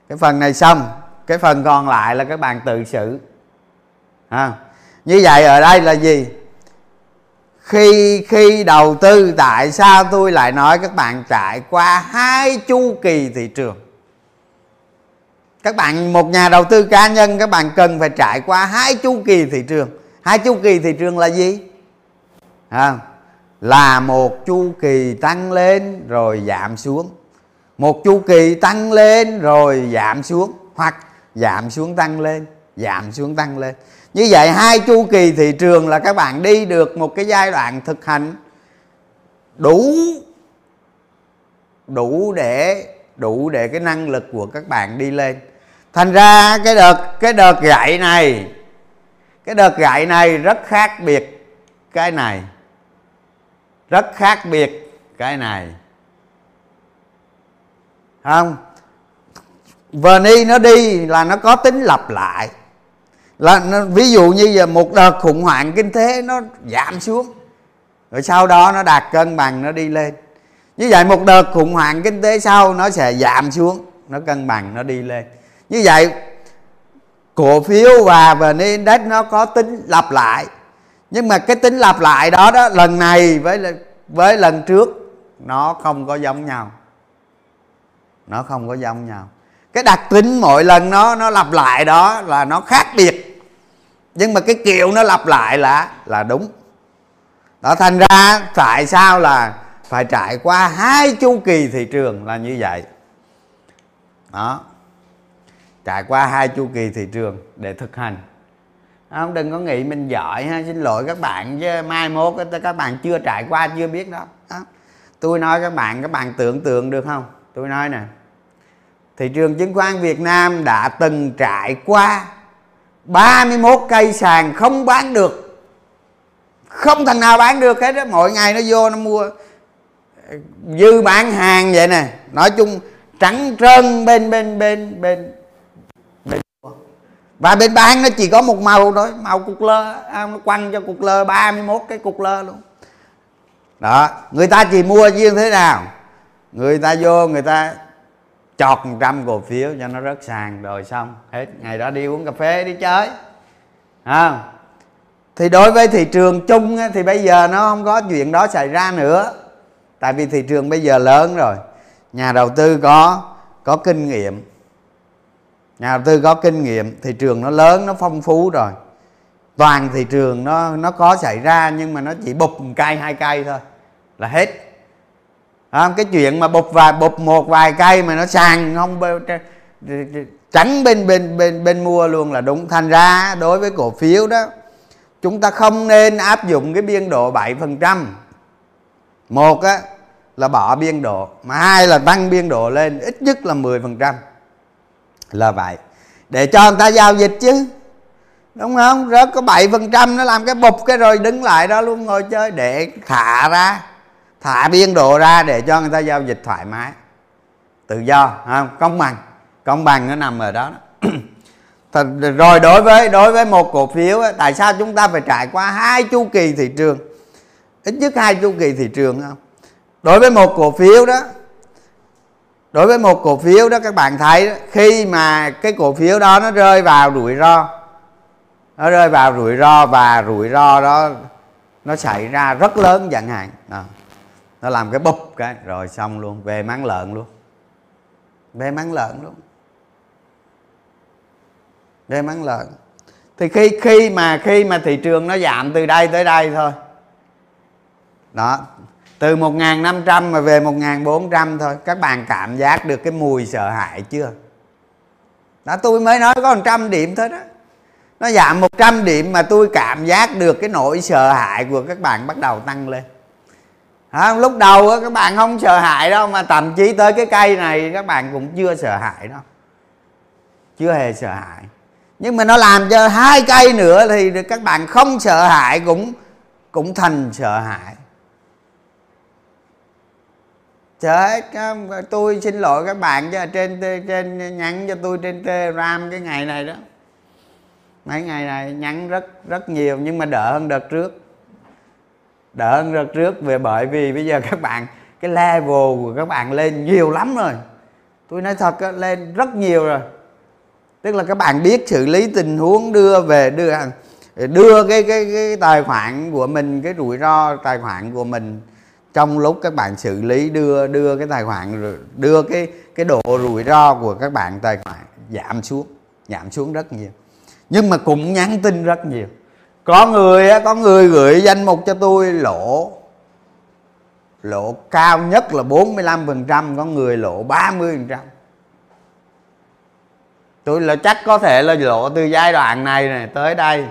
Cái phần này xong cái phần còn lại là các bạn tự xử ha. Như vậy ở đây là gì? Khi khi đầu tư tại sao tôi lại nói các bạn trải qua hai chu kỳ thị trường? Các bạn một nhà đầu tư cá nhân các bạn cần phải trải qua hai chu kỳ thị trường. Hai chu kỳ thị trường là gì? À, là một chu kỳ tăng lên rồi giảm xuống. Một chu kỳ tăng lên rồi giảm xuống hoặc giảm xuống tăng lên giảm xuống tăng lên. Như vậy hai chu kỳ thị trường là các bạn đi được một cái giai đoạn thực hành đủ đủ để đủ để cái năng lực của các bạn đi lên thành ra cái đợt cái đợt gậy này cái đợt gậy này rất khác biệt cái này. Rất khác biệt cái này. Không? Verni nó đi là nó có tính lặp lại. Là nó, ví dụ như giờ một đợt khủng hoảng kinh tế nó giảm xuống rồi sau đó nó đạt cân bằng nó đi lên. Như vậy một đợt khủng hoảng kinh tế sau nó sẽ giảm xuống nó cân bằng nó đi lên như vậy, cổ phiếu và vn index nó có tính lặp lại. Nhưng mà cái tính lặp lại đó đó, lần này với với lần trước, nó không có giống nhau. Nó không có giống nhau. Cái đặc tính mỗi lần nó nó lặp lại đó là nó khác biệt. Nhưng mà cái kiểu nó lặp lại là là đúng. Đó, thành ra tại sao là phải trải qua hai chu kỳ thị trường là như vậy. Đó trải qua hai chu kỳ thị trường để thực hành. À, không đừng có nghĩ mình giỏi ha xin lỗi các bạn chứ mai mốt các bạn chưa trải qua chưa biết đó, đó. tôi nói các bạn các bạn tưởng tượng được không? Tôi nói nè thị trường chứng khoán Việt Nam đã từng trải qua 31 cây sàn không bán được. Không thằng nào bán được hết đó mỗi ngày nó vô nó mua. Dư bán hàng vậy nè. Nói chung trắng trơn bên bên bên bên bên và bên bán nó chỉ có một màu thôi màu cục lơ à, nó quăng cho cục lơ 31 cái cục lơ luôn. Đó người ta chỉ mua như thế nào? Người ta vô người ta chọt một trăm cổ phiếu cho nó rớt sàn rồi xong hết. Ngày đó đi uống cà phê đi chơi. À, thì đối với thị trường chung thì bây giờ nó không có chuyện đó xảy ra nữa. Tại vì thị trường bây giờ lớn rồi. Nhà đầu tư có có kinh nghiệm nhà đầu tư có kinh nghiệm thị trường nó lớn nó phong phú rồi. Toàn thị trường nó nó có xảy ra nhưng mà nó chỉ bụp một cây hai cây thôi là hết. À, cái chuyện mà bụp vài bụp một vài cây mà nó sàn không trắng bên bên bên bên mua luôn là đúng. Thành ra đối với cổ phiếu đó chúng ta không nên áp dụng cái biên độ 7% một á là bỏ biên độ mà hai là tăng biên độ lên ít nhất là 10% là vậy. Để cho người ta giao dịch chứ. Đúng không? Rớt có 7% nó làm cái bụp cái rồi đứng lại đó luôn ngồi chơi. Để thả ra thả biên độ ra để cho người ta giao dịch thoải mái. Tự do không? Công bằng. Công bằng nó nằm ở đó Thật, rồi đối với đối với một cổ phiếu tại sao chúng ta phải trải qua hai chu kỳ thị trường? Ít nhất hai chu kỳ thị trường không? Đối với một cổ phiếu đó đối với một cổ phiếu đó các bạn thấy đó, khi mà cái cổ phiếu đó nó rơi vào rủi ro nó rơi vào rủi ro và rủi ro đó nó xảy ra rất lớn chẳng hạn. À, nó làm cái bụp cái rồi xong luôn về mắng lợn luôn. Về mắng lợn luôn. Về mắng lợn. Thì khi khi mà khi mà thị trường nó giảm từ đây tới đây thôi. Đó từ 1.500 mà về 1.400 thôi. Các bạn cảm giác được cái mùi sợ hãi chưa? Đó tôi mới nói có 100 điểm thôi đó. Nó giảm 100 điểm mà tôi cảm giác được cái nỗi sợ hãi của các bạn bắt đầu tăng lên. À, lúc đầu các bạn không sợ hãi đâu mà thậm chí tới cái cây này các bạn cũng chưa sợ hãi đâu. Chưa hề sợ hãi. Nhưng mà nó làm cho hai cây nữa thì các bạn không sợ hãi cũng cũng thành sợ hãi chết tôi xin lỗi các bạn cho trên trên, nhắn cho tôi trên telegram cái ngày này đó. Mấy ngày này nhắn rất rất nhiều, nhưng mà đỡ hơn đợt trước. Đỡ hơn đợt trước về bởi vì bây giờ các bạn, cái level của các bạn lên nhiều lắm rồi. Tôi nói thật lên rất nhiều rồi. Tức là các bạn biết xử lý tình huống đưa về, đưa đưa cái cái cái tài khoản của mình, cái rủi ro tài khoản của mình trong lúc các bạn xử lý đưa đưa cái tài khoản đưa cái cái độ rủi ro của các bạn tài khoản giảm xuống giảm xuống rất nhiều. Nhưng mà cũng nhắn tin rất nhiều. Có người có người gửi danh mục cho tôi, lỗ lỗ cao nhất là 45% có người lỗ 30% tôi là chắc có thể là lỗ từ giai đoạn này này tới đây.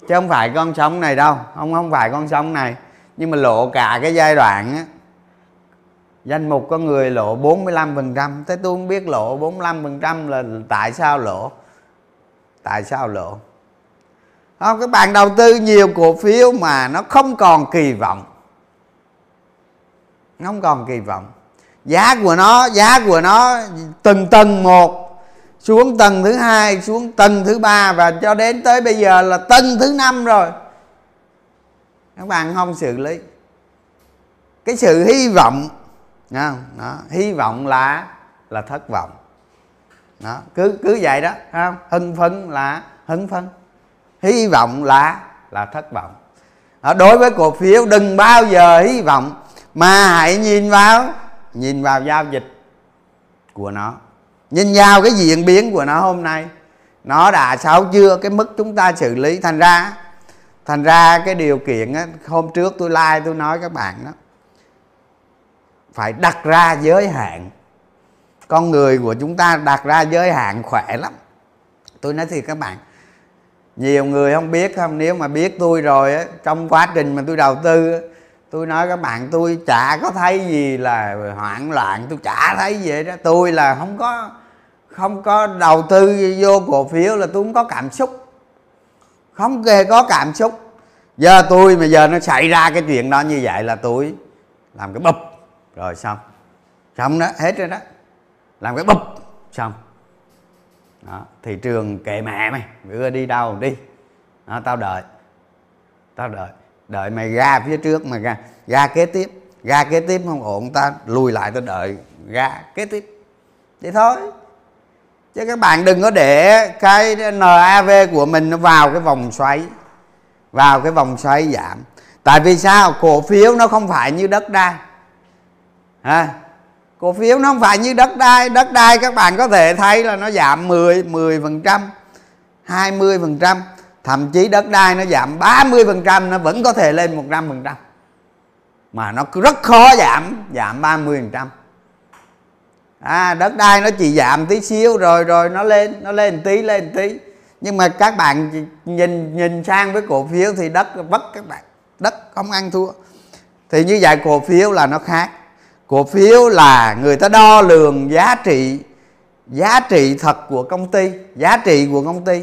Chứ không phải con sống này đâu, không không phải con sống này nhưng mà lộ cả cái giai đoạn á, danh mục có người lộ 45% thế tôi không biết lộ 45% là tại sao lộ? Tại sao lộ? Không các bạn đầu tư nhiều cổ phiếu mà nó không còn kỳ vọng. Nó không còn kỳ vọng. Giá của nó, giá của nó từng tầng một, xuống tầng thứ hai, xuống tầng thứ ba và cho đến tới bây giờ là tầng thứ năm rồi các bạn không xử lý. Cái sự hy vọng đó, đó hy vọng là là thất vọng. Đó cứ cứ vậy đó không? Hưng phấn là hưng phấn. Hy vọng là là thất vọng. Đó, đối với cổ phiếu đừng bao giờ hy vọng mà hãy nhìn vào nhìn vào giao dịch của nó. Nhìn vào cái diễn biến của nó hôm nay. Nó đã sao chưa? Cái mức chúng ta xử lý thành ra thành ra cái điều kiện á, hôm trước tôi like tôi nói các bạn đó phải đặt ra giới hạn. Con người của chúng ta đặt ra giới hạn khỏe lắm. Tôi nói thì các bạn nhiều người không biết không? Nếu mà biết tôi rồi á trong quá trình mà tôi đầu tư tôi nói các bạn tôi chả có thấy gì là hoảng loạn tôi chả thấy gì vậy đó tôi là không có không có đầu tư vô cổ phiếu là tôi không có cảm xúc không hề có cảm xúc. Giờ tôi mà giờ nó xảy ra cái chuyện đó như vậy là tôi làm cái bụp. Rồi xong. Xong đó hết rồi đó. Làm cái bụp. Xong. Đó, thị trường kệ mẹ mày. Bữa đi đâu đi. Đó, tao đợi. Tao đợi. Đợi mày ra phía trước mà ra. Ra kế tiếp. Ra kế tiếp không ổn ta lùi lại tao đợi. Ra kế tiếp. Vậy thôi chứ các bạn đừng có để cái NAV của mình nó vào cái vòng xoáy, vào cái vòng xoáy giảm. Tại vì sao? Cổ phiếu nó không phải như đất đai. Ha cổ phiếu nó không phải như đất đai. Đất đai các bạn có thể thấy là nó giảm 10 10 phần trăm 20 phần trăm. Thậm chí đất đai nó giảm 30 phần trăm, nó vẫn có thể lên 100 phần trăm. Mà nó rất khó giảm giảm 30 phần trăm à, đất đai nó chỉ giảm tí xíu rồi rồi nó lên nó lên tí lên tí. Nhưng mà các bạn nhìn nhìn sang với cổ phiếu thì đất vất các bạn đất không ăn thua. Thì như vậy cổ phiếu là nó khác. Cổ phiếu là người ta đo lường giá trị giá trị thật của công ty giá trị của công ty.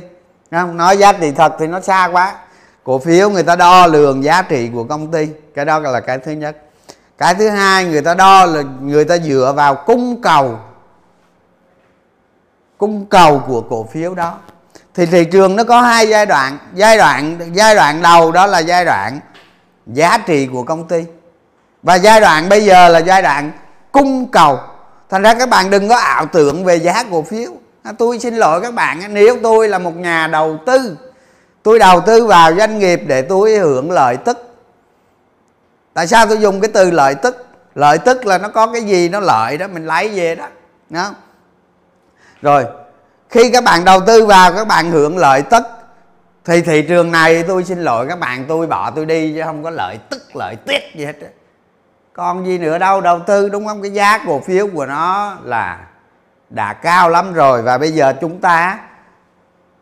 Không? Nói giá trị thật thì nó xa quá. Cổ phiếu người ta đo lường giá trị của công ty. Cái đó là cái thứ nhất cái thứ hai, người ta đo là người ta dựa vào cung cầu. Cung cầu của cổ phiếu đó. Thì thị trường nó có hai giai đoạn. Giai đoạn giai đoạn đầu đó là giai đoạn giá trị của công ty. Và giai đoạn bây giờ là giai đoạn cung cầu. Thành ra các bạn đừng có ảo tưởng về giá cổ phiếu. À, tôi xin lỗi các bạn. Nếu tôi là một nhà đầu tư, tôi đầu tư vào doanh nghiệp để tôi hưởng lợi tức tại sao tôi dùng cái từ lợi tức? Lợi tức là nó có cái gì nó lợi đó, mình lấy về đó đó rồi, khi các bạn đầu tư vào, các bạn hưởng lợi tức, thì thị trường này tôi xin lỗi, các bạn tôi bỏ tôi đi chứ không có lợi tức, lợi tiết gì hết còn gì nữa đâu, đầu tư đúng không? Cái giá cổ phiếu của nó là đã cao lắm rồi và bây giờ chúng ta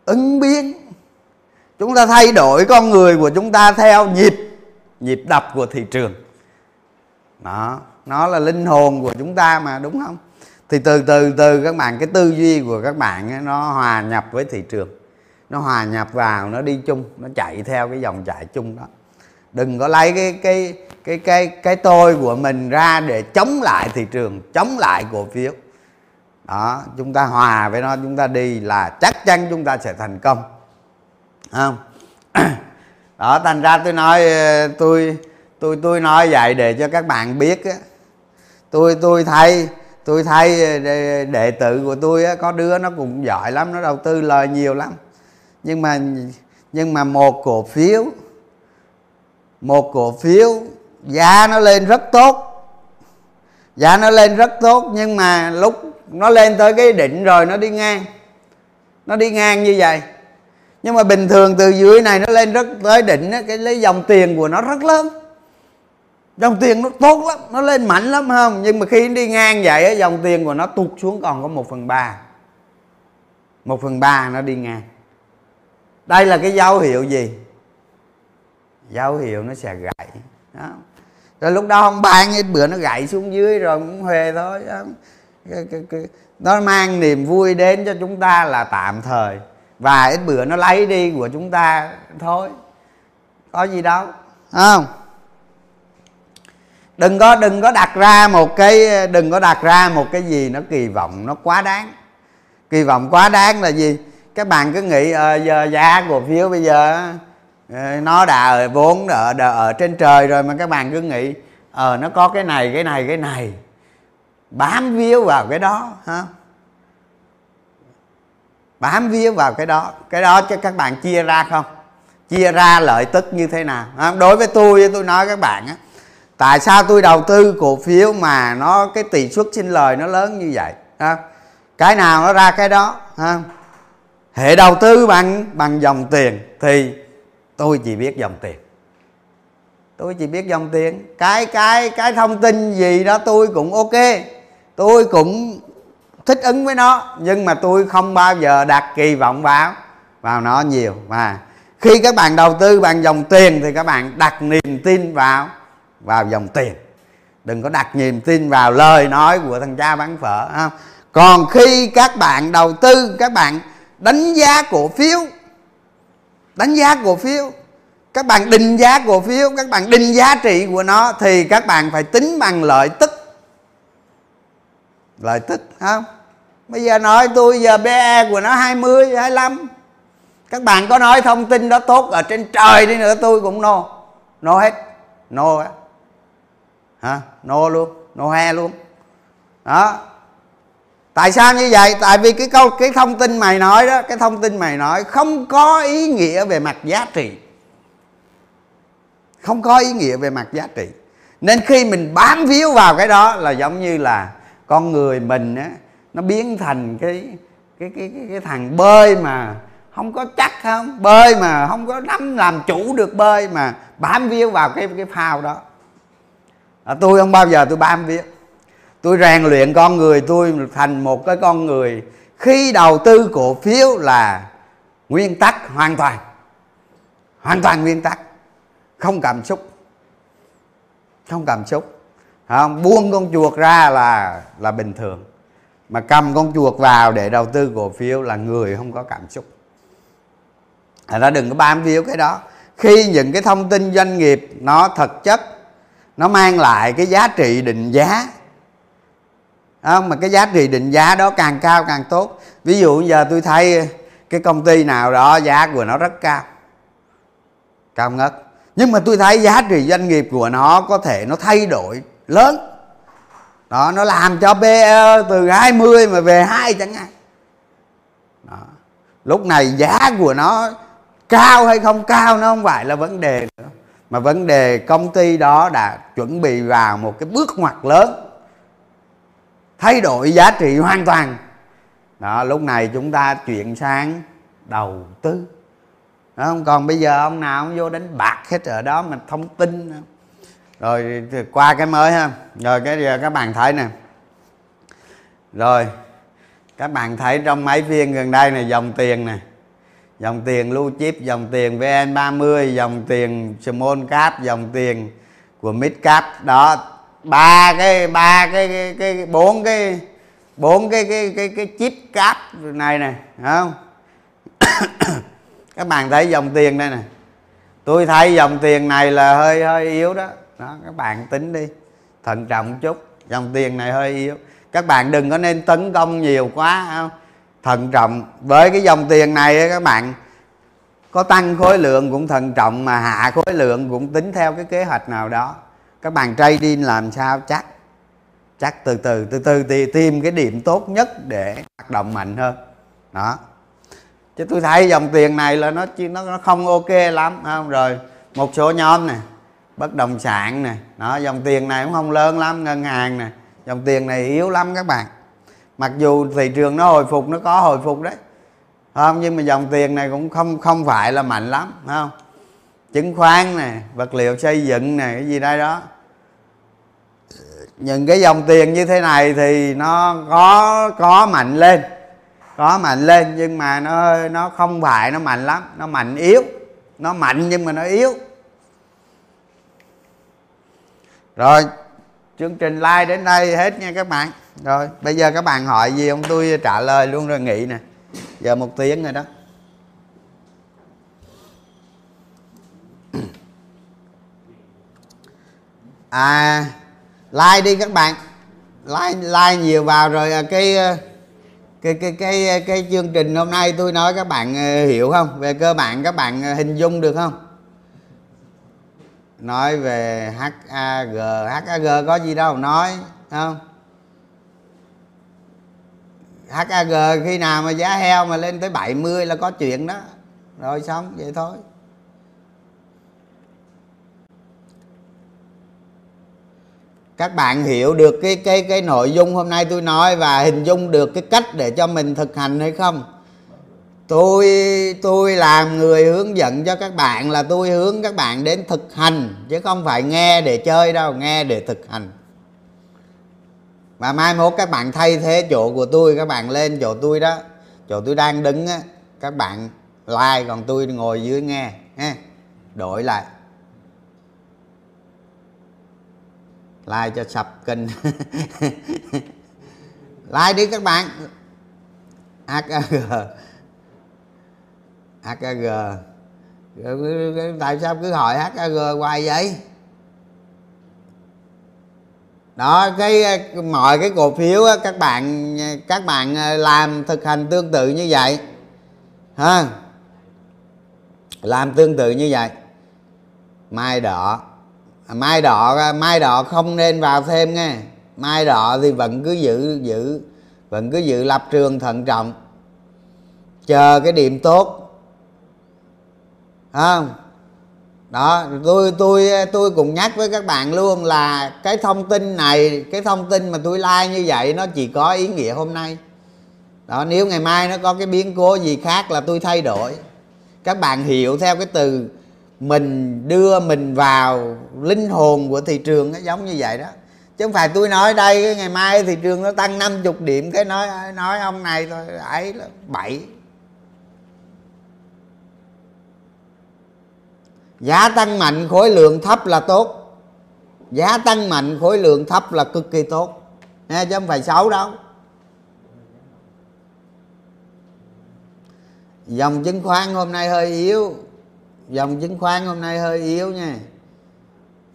ứng biến. Chúng ta thay đổi con người của chúng ta theo nhịp nhịp đập của thị trường. Đó nó là linh hồn của chúng ta mà đúng không? Thì từ từ từ các bạn cái tư duy của các bạn ấy, nó hòa nhập với thị trường. Nó hòa nhập vào nó đi chung nó chạy theo cái dòng chạy chung đó. Đừng có lấy cái cái cái cái cái tôi của mình ra để chống lại thị trường chống lại cổ phiếu. Đó chúng ta hòa với nó chúng ta đi là chắc chắn chúng ta sẽ thành công. Không? đó thành ra tôi nói ờ, tôi tôi tôi nói vậy để cho các bạn biết á. Tôi tôi thấy tôi thấy ờ, đệ tử của tôi á, có đứa nó cũng giỏi lắm nó đầu tư lời nhiều lắm. Nhưng mà nhưng mà một cổ phiếu một cổ phiếu giá nó lên rất tốt. Giá nó lên rất tốt nhưng mà lúc nó lên tới cái đỉnh rồi nó đi ngang. Nó đi ngang như vậy nhưng mà bình thường từ dưới này nó lên rất tới đỉnh á, cái lấy dòng tiền của nó rất lớn. Dòng tiền nó tốt lắm nó lên mạnh lắm không? Nhưng mà khi nó đi ngang vậy á, dòng tiền của nó tụt xuống còn có một phần ba. Một phần ba nó đi ngang. Đây là cái dấu hiệu gì? Dấu hiệu nó sẽ gãy. Đó. rồi lúc đó không ban ít bữa nó gãy xuống dưới rồi cũng huề thôi nó mang niềm vui đến cho chúng ta là tạm thời và ít bữa nó lấy đi của chúng ta thôi. Có gì đâu. Không? Đừng có đừng có đặt ra một cái đừng có đặt ra một cái gì nó kỳ vọng nó quá đáng. Kỳ vọng quá đáng là gì? Các bạn cứ nghĩ à, giờ giá cổ phiếu bây giờ ờ, nó đã ở vốn ở, ở, ở trên trời rồi mà các bạn cứ nghĩ ờ à, nó có cái này cái này cái này. Bám víu vào cái đó ha? Bám víu vào cái đó. Cái đó cho các bạn chia ra không? Chia ra lợi tức như thế nào? Đối với tôi tôi nói các bạn á, tại sao tôi đầu tư cổ phiếu mà nó, cái tỷ suất sinh lời nó lớn như vậy? Ha cái nào nó ra cái đó? Ha hệ đầu tư bằng bằng dòng tiền thì tôi chỉ biết dòng tiền. Tôi chỉ biết dòng tiền. Cái cái cái thông tin gì đó tôi cũng ok. Tôi cũng thích ứng với nó, nhưng mà tôi không bao giờ đặt kỳ vọng vào vào nó nhiều. Mà khi các bạn đầu tư bằng dòng tiền thì các bạn đặt niềm tin vào vào dòng tiền. Đừng có đặt niềm tin vào lời nói của thằng cha bán phở không còn khi các bạn đầu tư, các bạn đánh giá cổ phiếu, đánh giá cổ phiếu, các bạn định giá cổ phiếu, các bạn định giá trị của nó thì các bạn phải tính bằng lợi tức. Lợi tức không bây giờ nói tôi giờ be của nó 20 25 các bạn có nói thông tin đó tốt ở trên trời đi nữa, tôi cũng nô. Nô hết. Nô á. Hả? Nô luôn. Nô he luôn. Đó. Tại sao như vậy? Tại vì cái câu, cái thông tin mày nói đó, cái thông tin mày nói không có ý nghĩa về mặt giá trị. Không có ý nghĩa về mặt giá trị. Nên khi mình bám víu vào cái đó là giống như là con người mình á nó biến thành cái cái cái cái, cái thằng bơi mà không có chắc không? Bơi mà không có nắm làm chủ được bơi mà bám víu vào cái cái phao đó. À, tôi không bao giờ tôi bám víu. Tôi rèn luyện con người tôi thành một cái con người khi đầu tư cổ phiếu là nguyên tắc hoàn toàn. Hoàn toàn nguyên tắc. Không cảm xúc. Không cảm xúc. Không buông con chuột ra là là bình thường mà cầm con chuột vào để đầu tư cổ phiếu là người không có cảm xúc. Thành ra đừng có bám víu cái đó. Khi những cái thông tin doanh nghiệp nó thật chất nó mang lại cái giá trị định giá đó, mà cái giá trị định giá đó càng cao càng tốt. Ví dụ giờ tôi thấy cái công ty nào đó giá của nó rất cao cao ngất. Nhưng mà tôi thấy giá trị doanh nghiệp của nó có thể nó thay đổi lớn đó, nó làm cho PE từ 20 mà về hai chẳng hạn. Đó. lúc này giá của nó cao hay không cao nó không phải là vấn đề nữa. Mà vấn đề công ty đó đã chuẩn bị vào một cái bước ngoặt lớn. Thay đổi giá trị hoàn toàn. Đó, lúc này chúng ta chuyển sang đầu tư. Đó, không, còn bây giờ ông nào cũng vô đánh bạc hết ở đó mà thông tin rồi qua cái mới ha. Rồi cái à, giờ các bạn thấy nè. Rồi các bạn thấy trong mấy phiên gần đây này, dòng tiền nè. Dòng tiền lưu chip, dòng tiền vn30, dòng tiền small cap, dòng tiền của mid cap. Đó, ba cái ba cái cái cái bốn cái bốn cái cái cái cái chip cap này nè không? Các bạn thấy dòng tiền đây nè. Tôi thấy dòng tiền này là hơi hơi yếu đó đó, các bạn tính đi, thận trọng chút, dòng tiền này hơi yếu. Các bạn đừng có nên tấn công nhiều quá không thận trọng, với cái dòng tiền này các bạn, có tăng khối lượng cũng thận trọng mà hạ khối lượng cũng tính theo cái kế hoạch nào đó. Các bạn trading làm sao chắc? Chắc từ từ từ từ thì tìm cái điểm tốt nhất để hoạt động mạnh hơn. Đó. Chứ tôi thấy dòng tiền này là nó nó nó không ok lắm không? Rồi, một số nhóm này bất động sản nè. Đó, dòng tiền này cũng không lớn lắm, ngân hàng nè. Dòng tiền này yếu lắm các bạn. Mặc dù thị trường nó hồi phục, nó có hồi phục đấy. Không, nhưng mà dòng tiền này cũng không không phải là mạnh lắm không? Chứng khoán nè, vật liệu xây dựng nè, cái gì đây đó. Những cái dòng tiền như thế này thì nó có có mạnh lên. Có mạnh lên, nhưng mà nó nó không phải nó mạnh lắm. Nó mạnh yếu. Nó mạnh nhưng mà nó yếu rồi, chương trình like đến đây hết nha các bạn. Rồi, bây giờ các bạn hỏi gì ông tôi trả lời luôn rồi nghỉ nè. Giờ một tiếng rồi đó. À like đi các bạn. Like like nhiều vào rồi à, à, cái cái cái cái cái chương trình hôm nay tôi nói các bạn hiểu không? Về cơ bản các bạn hình dung được không? Nói về HAG HAG có gì đâu, nói không? HAG khi nào mà giá heo mà lên tới 70 là có chuyện đó. Rồi xong, vậy thôi. Các bạn hiểu được cái cái cái nội dung hôm nay tôi nói và hình dung được cái cách để cho mình thực hành hay không? Tôi tôi làm người hướng dẫn cho các bạn là tôi hướng các bạn đến thực hành, chứ không phải nghe để chơi đâu, nghe để thực hành. Và mai mốt các bạn thay thế chỗ của tôi, các bạn lên chỗ tôi đó, chỗ tôi đang đứng á, các bạn like, còn tôi ngồi dưới nghe, ha, đổi lại. Like cho sập kênh. Like đi các bạn. À, HAG ờ, HKG tại sao cứ hỏi HKG hoài vậy? Đó cái mọi cái cổ phiếu á, các bạn các bạn ờ, làm thực hành tương tự như vậy. Ha? Làm tương tự như vậy. Mai đỏ. À, mai đỏ mai đỏ không nên vào thêm nghe. Mai đỏ thì vẫn cứ giữ giữ vẫn cứ giữ lập trường thận trọng. Chờ cái điểm tốt không. Đó, tôi tôi tôi cũng nhắc với các bạn luôn là cái thông tin này, cái thông tin mà tôi like như vậy nó chỉ có ý nghĩa hôm nay. Đó, nếu ngày mai nó có cái biến cố gì khác là tôi thay đổi. Các bạn hiểu theo cái từ mình đưa mình vào linh hồn của thị trường nó giống như vậy đó. Chứ không phải tôi nói đây ngày mai thị trường nó tăng 50 điểm, cái nói nói ông này thôi, ấy là bảy giá tăng mạnh, khối lượng thấp là tốt. Giá tăng mạnh, khối lượng thấp là cực kỳ tốt. Nghe chứ không phải xấu đâu. Dòng chứng khoán hôm nay hơi yếu. Dòng chứng khoán hôm nay hơi yếu nha.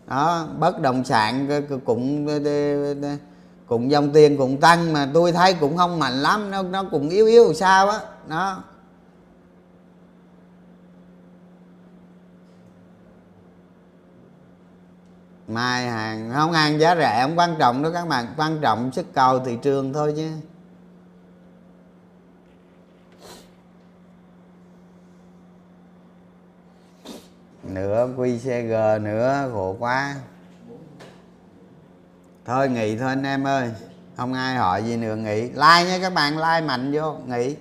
Đó, bất động sản cũng cũng dòng tiền cũng tăng mà tôi thấy cũng không mạnh lắm. Nó nó cũng yếu yếu sao á. Đó. Mai hàng. Không ăn giá rẻ, không quan trọng đó các bạn. Quan trọng sức cầu thị trường thôi chứ. Nữa QCG nữa khổ quá. Thôi nghỉ thôi anh em ơi. Không ai hỏi gì nữa, nghỉ. Like nha các bạn, like mạnh vô, nghỉ.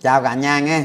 Chào cả nhà nghe.